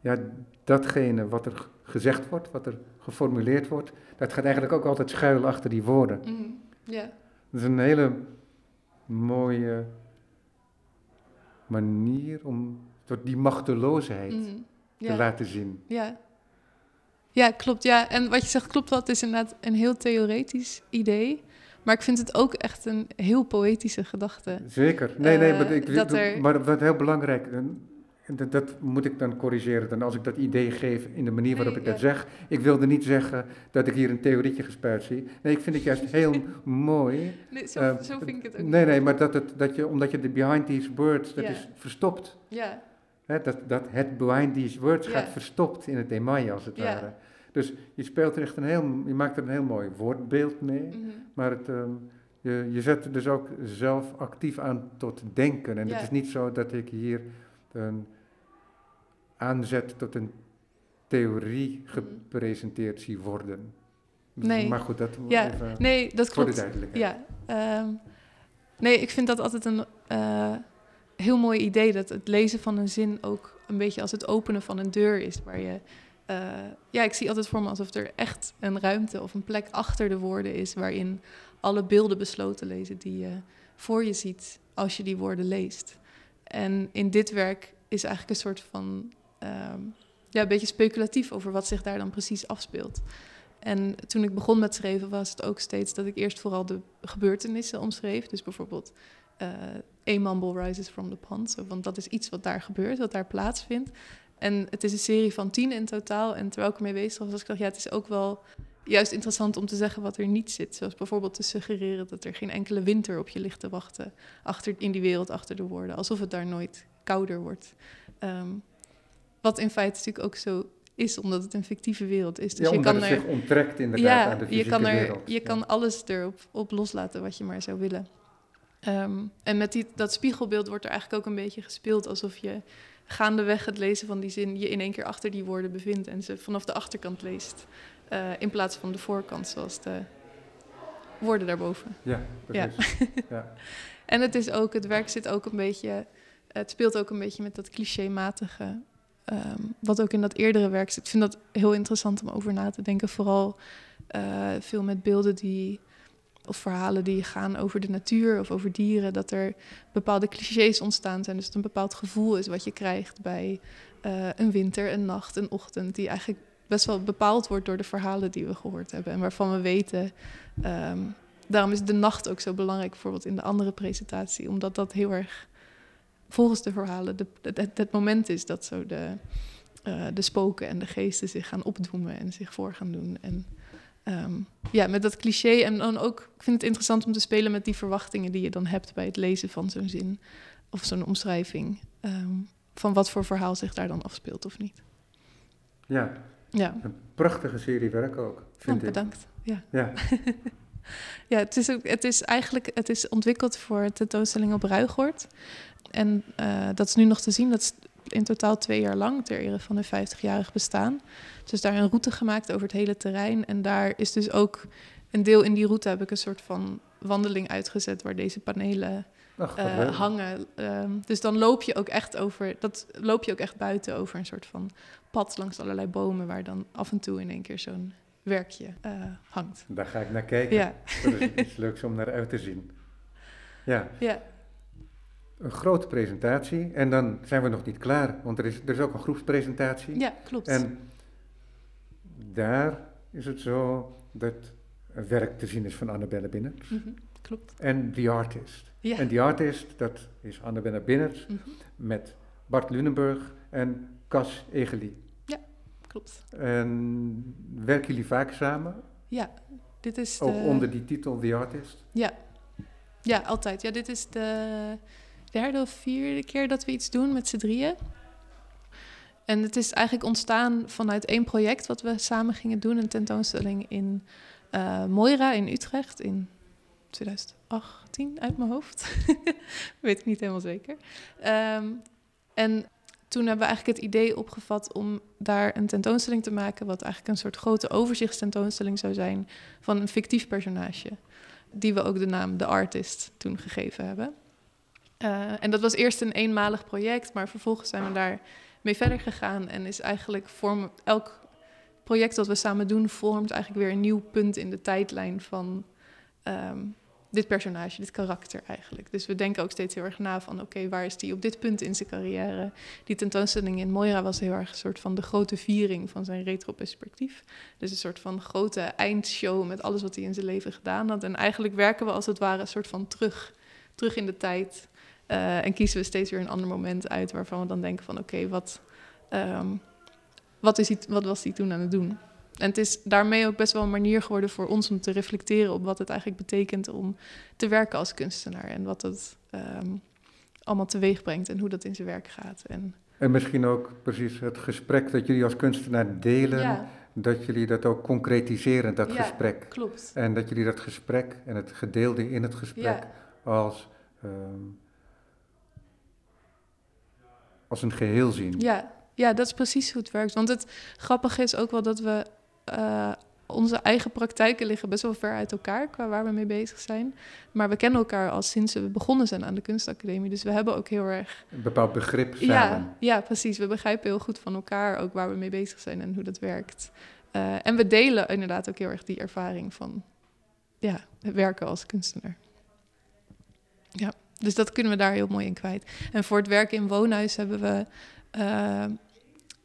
ja, datgene wat er gezegd wordt, wat er geformuleerd wordt, dat gaat eigenlijk ook altijd schuil achter die woorden. Mhm. Ja. Dat is een hele mooie manier om tot die machteloosheid Mhm. te Ja. laten zien. Ja. Ja, klopt. Ja, en wat je zegt klopt wel. Het is inderdaad een heel theoretisch idee. Maar ik vind het ook echt een heel poëtische gedachte. Zeker. Nee, nee, maar, Eh, ik, dat er- maar wat heel belangrijk, dat, dat moet ik dan corrigeren, dan als ik dat idee geef in de manier waarop ik dat zeg. Ik wilde niet zeggen dat ik hier een theorietje gespuit zie. Nee, ik vind het juist heel <laughs> mooi. Nee, zo, Eh, zo vind ik het ook. Nee, nee, maar dat het, dat je, omdat je de behind these words, dat Ja. is verstopt. Ja, Hè, dat, dat het behind these words Ja. gaat verstopt in het emaille als het Ja. ware. Dus je speelt er echt een heel, je maakt er een heel mooi woordbeeld mee. mhm. Maar het, ehm, je, je zet er dus ook zelf actief aan tot denken. En het is niet zo dat ik hier een aanzet tot een theorie gepresenteerd zie worden. Nee. Maar goed, dat Ja, even nee, dat voor de klopt. duidelijkheid. Ja, ehm, nee, ik vind dat altijd een eh, heel mooi idee. Dat het lezen van een zin ook een beetje als het openen van een deur is. Waar je, eh, ja, ik zie altijd voor me alsof er echt een ruimte of een plek achter de woorden is. Waarin alle beelden besloten lezen die je voor je ziet als je die woorden leest. En in dit werk is eigenlijk een soort van, ehm, ja, een beetje speculatief over wat zich daar dan precies afspeelt. En toen ik begon met schrijven was het ook steeds dat ik eerst vooral de gebeurtenissen omschreef. Dus bijvoorbeeld eh A Mumble Rises from the Pond. Want dat is iets wat daar gebeurt, wat daar plaatsvindt. En het is een serie van tien in totaal. En terwijl ik ermee bezig was, was ik dacht, ja, het is ook wel juist interessant om te zeggen wat er niet zit. Zoals bijvoorbeeld te suggereren dat er geen enkele winter op je ligt te wachten. Achter, in die wereld achter de woorden. Alsof het daar nooit kouder wordt. Ehm, wat in feite natuurlijk ook zo is, omdat het een fictieve wereld is. Dus ja, je kan er, zich onttrekt inderdaad aan de ja, fysieke je kan, er, wereld. je Ja. kan alles erop op loslaten wat je maar zou willen. Ehm, en met die, dat spiegelbeeld wordt er eigenlijk ook een beetje gespeeld alsof je gaandeweg het lezen van die zin je in één keer achter die woorden bevindt en ze vanaf de achterkant leest. eh, in plaats van de voorkant, zoals de woorden daarboven. Ja, precies. <laughs> Ja. En het is ook, het werk zit ook een beetje, het speelt ook een beetje met dat clichématige, ehm, wat ook in dat eerdere werk zit. Ik vind dat heel interessant om over na te denken, vooral eh, veel met beelden die of verhalen die gaan over de natuur of over dieren, dat er bepaalde clichés ontstaan zijn. Dus dat een bepaald gevoel is wat je krijgt bij uh, een winter, een nacht, een ochtend, die eigenlijk best wel bepaald wordt door de verhalen die we gehoord hebben en waarvan we weten. Um, daarom is de nacht ook zo belangrijk, bijvoorbeeld in de andere presentatie, omdat dat heel erg volgens de verhalen de, het, het moment is dat zo de, uh, de spoken en de geesten zich gaan opdoemen en zich voor gaan doen. En um, ja, met dat cliché en dan ook, ik vind het interessant om te spelen met die verwachtingen die je dan hebt bij het lezen van zo'n zin of zo'n omschrijving. Um, van wat voor verhaal zich daar dan afspeelt of niet. Ja, ja. een prachtige serie werk ook, vind oh, bedankt. ik. Ja, ja. <laughs> ja het, is het is eigenlijk het is ontwikkeld voor tentoonstelling op Ruigoord. En uh, dat is nu nog te zien. Dat is in totaal twee jaar lang ter ere van een 50-jarig bestaan. Dus daar een route gemaakt over het hele terrein. En daar is dus ook een deel in die route heb ik een soort van wandeling uitgezet waar deze panelen uh, hangen. Uh, dus dan loop je ook echt over, dat loop je ook echt buiten over een soort van pad langs allerlei bomen, waar dan af en toe in één keer zo'n werkje uh, hangt. Daar ga ik naar kijken. Ja. Dat is iets leuks om naar uit te zien. Ja. ja. Een grote presentatie en dan zijn we nog niet klaar, want er is, er is ook een groepspresentatie. Ja, klopt. En daar is het zo dat werk te zien is van Annabelle Binnert. Mm -hmm, klopt. En The Artist. Ja. En The Artist, dat is Annabelle Binnert mm -hmm. met Bart Lunenburg en Cas Egeli. Klopt. En werken jullie vaak samen? Ja, dit is Ook onder die titel The Artist? Ja. Ja, altijd. Ja, dit is de derde of vierde keer dat we iets doen met z'n drieën. En het is eigenlijk ontstaan vanuit één project wat we samen gingen doen. Een tentoonstelling in uh, Moira in Utrecht in 2018 uit mijn hoofd. <laughs> Weet ik niet helemaal zeker. Um, en toen hebben we eigenlijk het idee opgevat om daar een tentoonstelling te maken, wat eigenlijk een soort grote overzichtstentoonstelling zou zijn van een fictief personage. Die we ook de naam The Artist toen gegeven hebben. Uh, en dat was eerst een eenmalig project, maar vervolgens zijn we daar mee verder gegaan en is eigenlijk vorm, elk project dat we samen doen vormt eigenlijk weer een nieuw punt in de tijdlijn van um, dit personage, dit karakter eigenlijk. Dus we denken ook steeds heel erg na van oké, waar is die op dit punt in zijn carrière? Die tentoonstelling in Moira was heel erg een soort van de grote viering van zijn retro-perspectief. Dus een soort van grote eindshow met alles wat hij in zijn leven gedaan had. En eigenlijk werken we als het ware een soort van terug, terug in de tijd. Uh, en kiezen we steeds weer een ander moment uit waarvan we dan denken van oké, wat, um, wat, wat was hij toen aan het doen? En het is daarmee ook best wel een manier geworden voor ons om te reflecteren op wat het eigenlijk betekent om te werken als kunstenaar. En wat het um, allemaal teweeg brengt en hoe dat in zijn werk gaat. En, en misschien ook precies het gesprek dat jullie als kunstenaar delen. Dat jullie dat ook concretiseren, dat ja, gesprek. Klopt. En dat jullie dat gesprek en het gedeelde in het gesprek als, um, als een geheel zien. Ja, ja, dat is precies hoe het werkt. Want het grappige is ook wel dat we uh, onze eigen praktijken liggen best wel ver uit elkaar qua waar we mee bezig zijn. Maar we kennen elkaar al sinds we begonnen zijn aan de kunstacademie. Dus we hebben ook heel erg... Een bepaald begrip samen. Ja, ja, precies. We begrijpen heel goed van elkaar ook waar we mee bezig zijn en hoe dat werkt. Uh, en we delen inderdaad ook heel erg die ervaring van ja, het werken als kunstenaar. Ja, dus dat kunnen we daar heel mooi in kwijt. En voor het werken in woonhuis hebben we uh,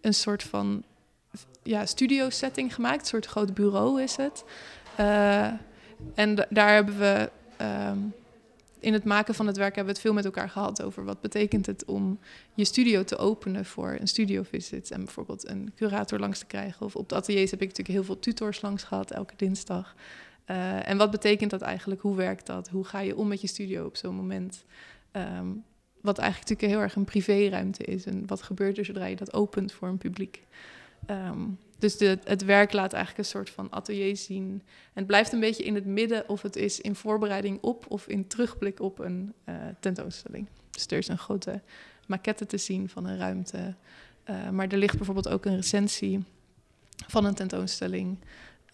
een soort van ja, studio setting gemaakt. Een soort groot bureau is het. Uh, en daar hebben we um, in het maken van het werk hebben we het veel met elkaar gehad over wat betekent het om je studio te openen voor een studiovisit en bijvoorbeeld een curator langs te krijgen. Of op de ateliers heb ik natuurlijk heel veel tutors langs gehad elke dinsdag. Uh, en wat betekent dat eigenlijk? Hoe werkt dat? Hoe ga je om met je studio op zo'n moment? Um, wat eigenlijk natuurlijk heel erg een privéruimte is. En wat gebeurt er zodra je dat opent voor een publiek? Um, dus het werk laat eigenlijk een soort van atelier zien. En het blijft een beetje in het midden of het is in voorbereiding op of in terugblik op een uh, tentoonstelling. Dus er is een grote maquette te zien van een ruimte. Uh, maar er ligt bijvoorbeeld ook een recensie van een tentoonstelling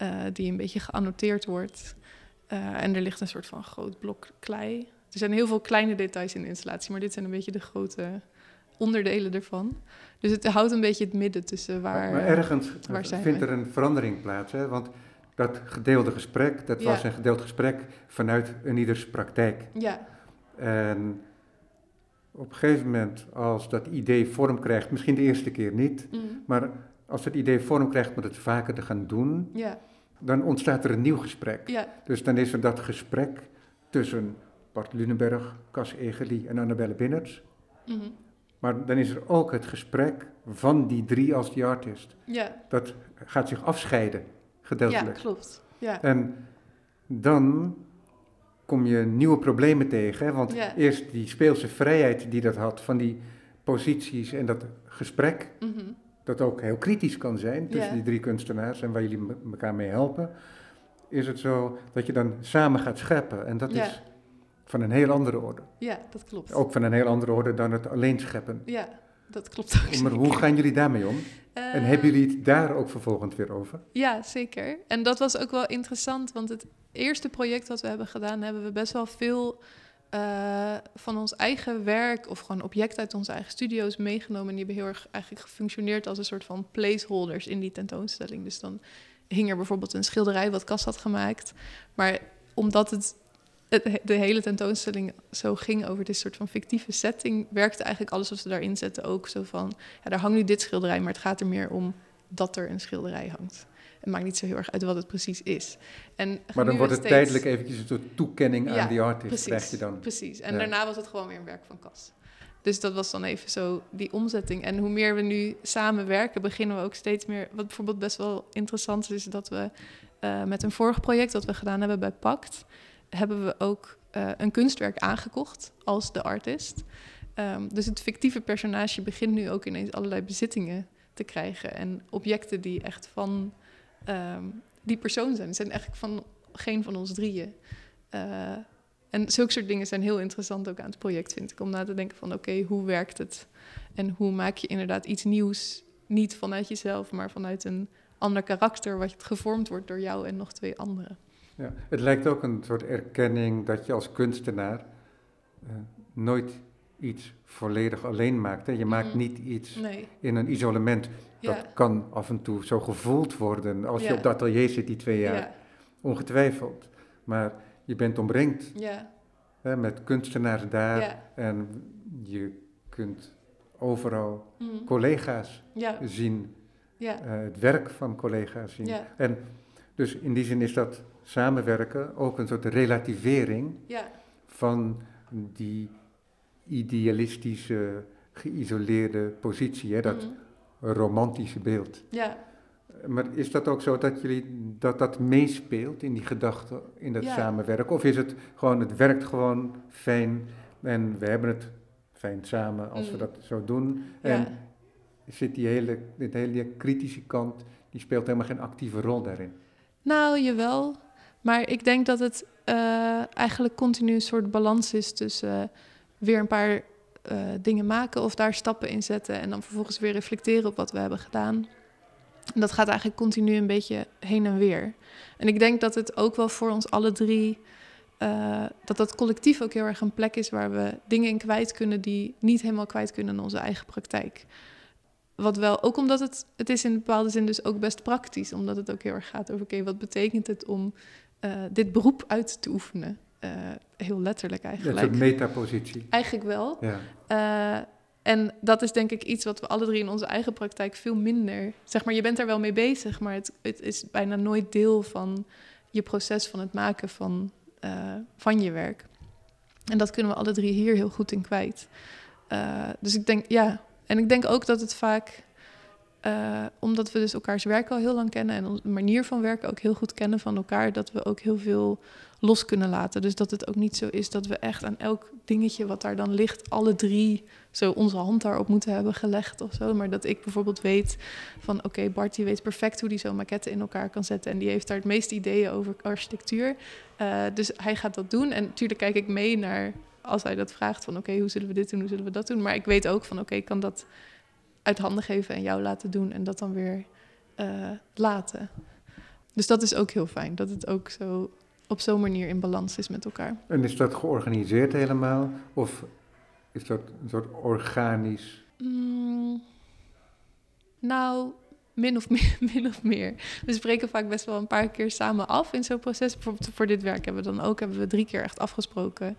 uh, die een beetje geannoteerd wordt. en er ligt een soort van groot blok klei. Er zijn heel veel kleine details in de installatie, maar dit zijn een beetje de grote onderdelen ervan. Dus het houdt een beetje het midden tussen waar. Maar ergens vindt er een verandering plaats. Hè? Want dat gedeelde gesprek, dat Ja. was een gedeeld gesprek vanuit een ieders praktijk. Ja, En op een gegeven moment, als dat idee vorm krijgt, misschien de eerste keer niet, mhm, maar als het idee vorm krijgt om het vaker te gaan doen, ja, dan ontstaat er een nieuw gesprek. ja, Dus dan is er dat gesprek tussen Bart Lunenberg, Cas Egeli en Annabelle Binnerts. mhm, Maar dan is er ook het gesprek van die drie als die artist. ja, Dat gaat zich afscheiden, ja, gedeeltelijk. klopt. Ja, En dan kom je nieuwe problemen tegen. Hè? Want Ja. eerst die speelse vrijheid die dat had van die posities en dat gesprek, mhm, dat ook heel kritisch kan zijn tussen Ja. die drie kunstenaars en waar jullie elkaar mee helpen, is het zo dat je dan samen gaat scheppen. En dat Ja. is van een heel andere orde. ja, dat klopt. Ook van een heel andere orde dan het alleen scheppen. Ja, dat klopt ook Maar hoe gaan jullie daarmee om? En Eh, hebben jullie het daar ook vervolgens weer over? Ja, zeker. En dat was ook wel interessant, want het eerste project wat we hebben gedaan, hebben we best wel veel eh, van ons eigen werk of gewoon objecten uit onze eigen studio's meegenomen. En die hebben heel erg eigenlijk gefunctioneerd als een soort van placeholders in die tentoonstelling. Dus dan hing er bijvoorbeeld een schilderij wat Cas had gemaakt. Maar omdat het, het de hele tentoonstelling zo ging over dit soort van fictieve setting, werkte eigenlijk alles wat ze daarin zetten ook zo van, ja, daar hangt nu dit schilderij, maar het gaat er meer om dat er een schilderij hangt. Het maakt niet zo heel erg uit wat het precies is. En Maar dan wordt het steeds- tijdelijk eventjes een soort toekenning Ja, aan die artist, precies, krijg je dan. Precies. En Ja. daarna was het gewoon weer een werk van Cas. Dus dat was dan even zo die omzetting. En hoe meer we nu samenwerken, beginnen we ook steeds meer. Wat bijvoorbeeld best wel interessant is, is dat we eh, met een vorig project dat we gedaan hebben bij Pact, hebben we ook eh, een kunstwerk aangekocht als de artist. Ehm, dus het fictieve personage begint nu ook ineens allerlei bezittingen te krijgen en objecten die echt van ehm, die persoon zijn. Het zijn eigenlijk van geen van ons drieën. Eh, en zulke soort dingen zijn heel interessant ook aan het project, vind ik. Om na te denken van, oké, hoe werkt het? En hoe maak je inderdaad iets nieuws, niet vanuit jezelf, maar vanuit een ander karakter, wat gevormd wordt door jou en nog twee anderen. Ja. Het lijkt ook een soort erkenning dat je als kunstenaar eh, nooit iets volledig alleen maakt. Hè? Je maakt niet iets Nee, in een isolement. ja, Dat kan af en toe zo gevoeld worden als je op dat atelier zit die twee jaar. ja, Ongetwijfeld. Maar je bent omringd ja, hè, met kunstenaars daar en je kunt overal mhm, collega's zien, ja, eh, het werk van collega's zien. En dus in die zin is dat samenwerken ook een soort relativering ja, van die idealistische, geïsoleerde positie, hè, dat mhm, romantische beeld. ja, Maar is dat ook zo dat jullie dat dat meespeelt in die gedachten, in dat Ja. samenwerken? Of is het gewoon, het werkt gewoon fijn en we hebben het fijn samen als we Mm. dat zo doen? ja. En zit die hele, dit hele kritische kant, die speelt helemaal geen actieve rol daarin? Nou, jawel. Maar ik denk dat het eh, eigenlijk continu een soort balans is tussen eh, weer een paar eh, dingen maken of daar stappen in zetten en dan vervolgens weer reflecteren op wat we hebben gedaan. En dat gaat eigenlijk continu een beetje heen en weer. En ik denk dat het ook wel voor ons alle drie, dat dat collectief ook heel erg een plek is waar we dingen in kwijt kunnen die niet helemaal kwijt kunnen in onze eigen praktijk. Wat wel, ook omdat het, het is in een bepaalde zin dus ook best praktisch. Omdat het ook heel erg gaat over, oké, wat betekent het om eh, dit beroep uit te oefenen? Eh, heel letterlijk een eigenlijk. soort metapositie. Eigenlijk wel. Ja. Eh, en dat is denk ik iets wat we alle drie in onze eigen praktijk veel minder... Zeg maar, je bent er wel mee bezig, maar het, het is bijna nooit deel van je proces van het maken van, van je werk. En dat kunnen we alle drie hier heel goed in kwijt. Dus ik denk, ja... En ik denk ook dat het vaak... eh, omdat we dus elkaars werk al heel lang kennen... en onze manier van werken ook heel goed kennen van elkaar... dat we ook heel veel los kunnen laten. Dus dat het ook niet zo is dat we echt aan elk dingetje wat daar dan ligt... alle drie zo onze hand daarop moeten hebben gelegd of zo. Maar dat ik bijvoorbeeld weet van... oké, Bart die weet perfect hoe die zo'n maquette in elkaar kan zetten... en die heeft daar het meeste ideeën over architectuur. Eh, dus hij gaat dat doen. En natuurlijk kijk ik mee naar als hij dat vraagt van... oké, hoe zullen we dit doen, hoe zullen we dat doen? Maar ik weet ook van oké, ik kan dat uit handen geven en jou laten doen... en dat dan weer eh, laten. Dus dat is ook heel fijn, dat het ook zo op zo'n manier in balans is met elkaar. En is dat georganiseerd helemaal? Of is dat een soort organisch? Mm, nou, Min of, meer, <laughs> min of meer. We spreken vaak best wel een paar keer samen af in zo'n proces. Bijvoorbeeld voor dit werk hebben we dan ook hebben we drie keer echt afgesproken.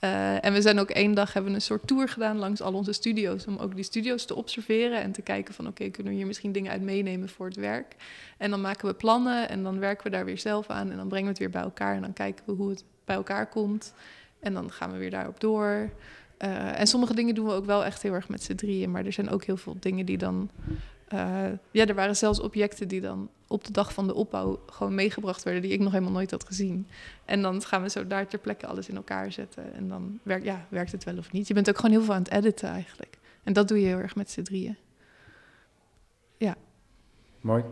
Uh, en we zijn ook één dag hebben we een soort tour gedaan langs al onze studio's. Om ook die studio's te observeren en te kijken van oké, kunnen we hier misschien dingen uit meenemen voor het werk. En dan maken we plannen en dan werken we daar weer zelf aan. En dan brengen we het weer bij elkaar en dan kijken we hoe het bij elkaar komt. En dan gaan we weer daarop door. Uh, en sommige dingen doen we ook wel echt heel erg met z'n drieën. Maar er zijn ook heel veel dingen die dan. Uh, ja, er waren zelfs objecten die dan op de dag van de opbouw gewoon meegebracht werden, die ik nog helemaal nooit had gezien. En dan gaan we zo daar ter plekke alles in elkaar zetten. En dan werkt, ja, werkt het wel of niet. Je bent ook gewoon heel veel aan het editen eigenlijk. En dat doe je heel erg met z'n drieën. Ja. Mooi.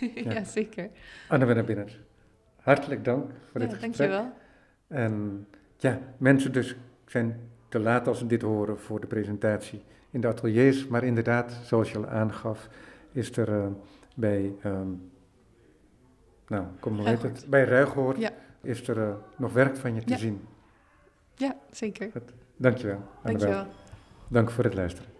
<laughs> ja. ja, zeker. Anne Binnen, hartelijk dank voor dit gesprek. Dankjewel. En ja, mensen dus zijn te laat als ze dit horen voor de presentatie in de ateliers. Maar inderdaad, zoals je al aangaf, is er uh, bij, um, nou, kom maar het, bij Ruigoord ja. is er uh, nog werk van je te ja. zien. Ja, zeker. Goed. Dankjewel. Dankjewel. Dank voor het luisteren.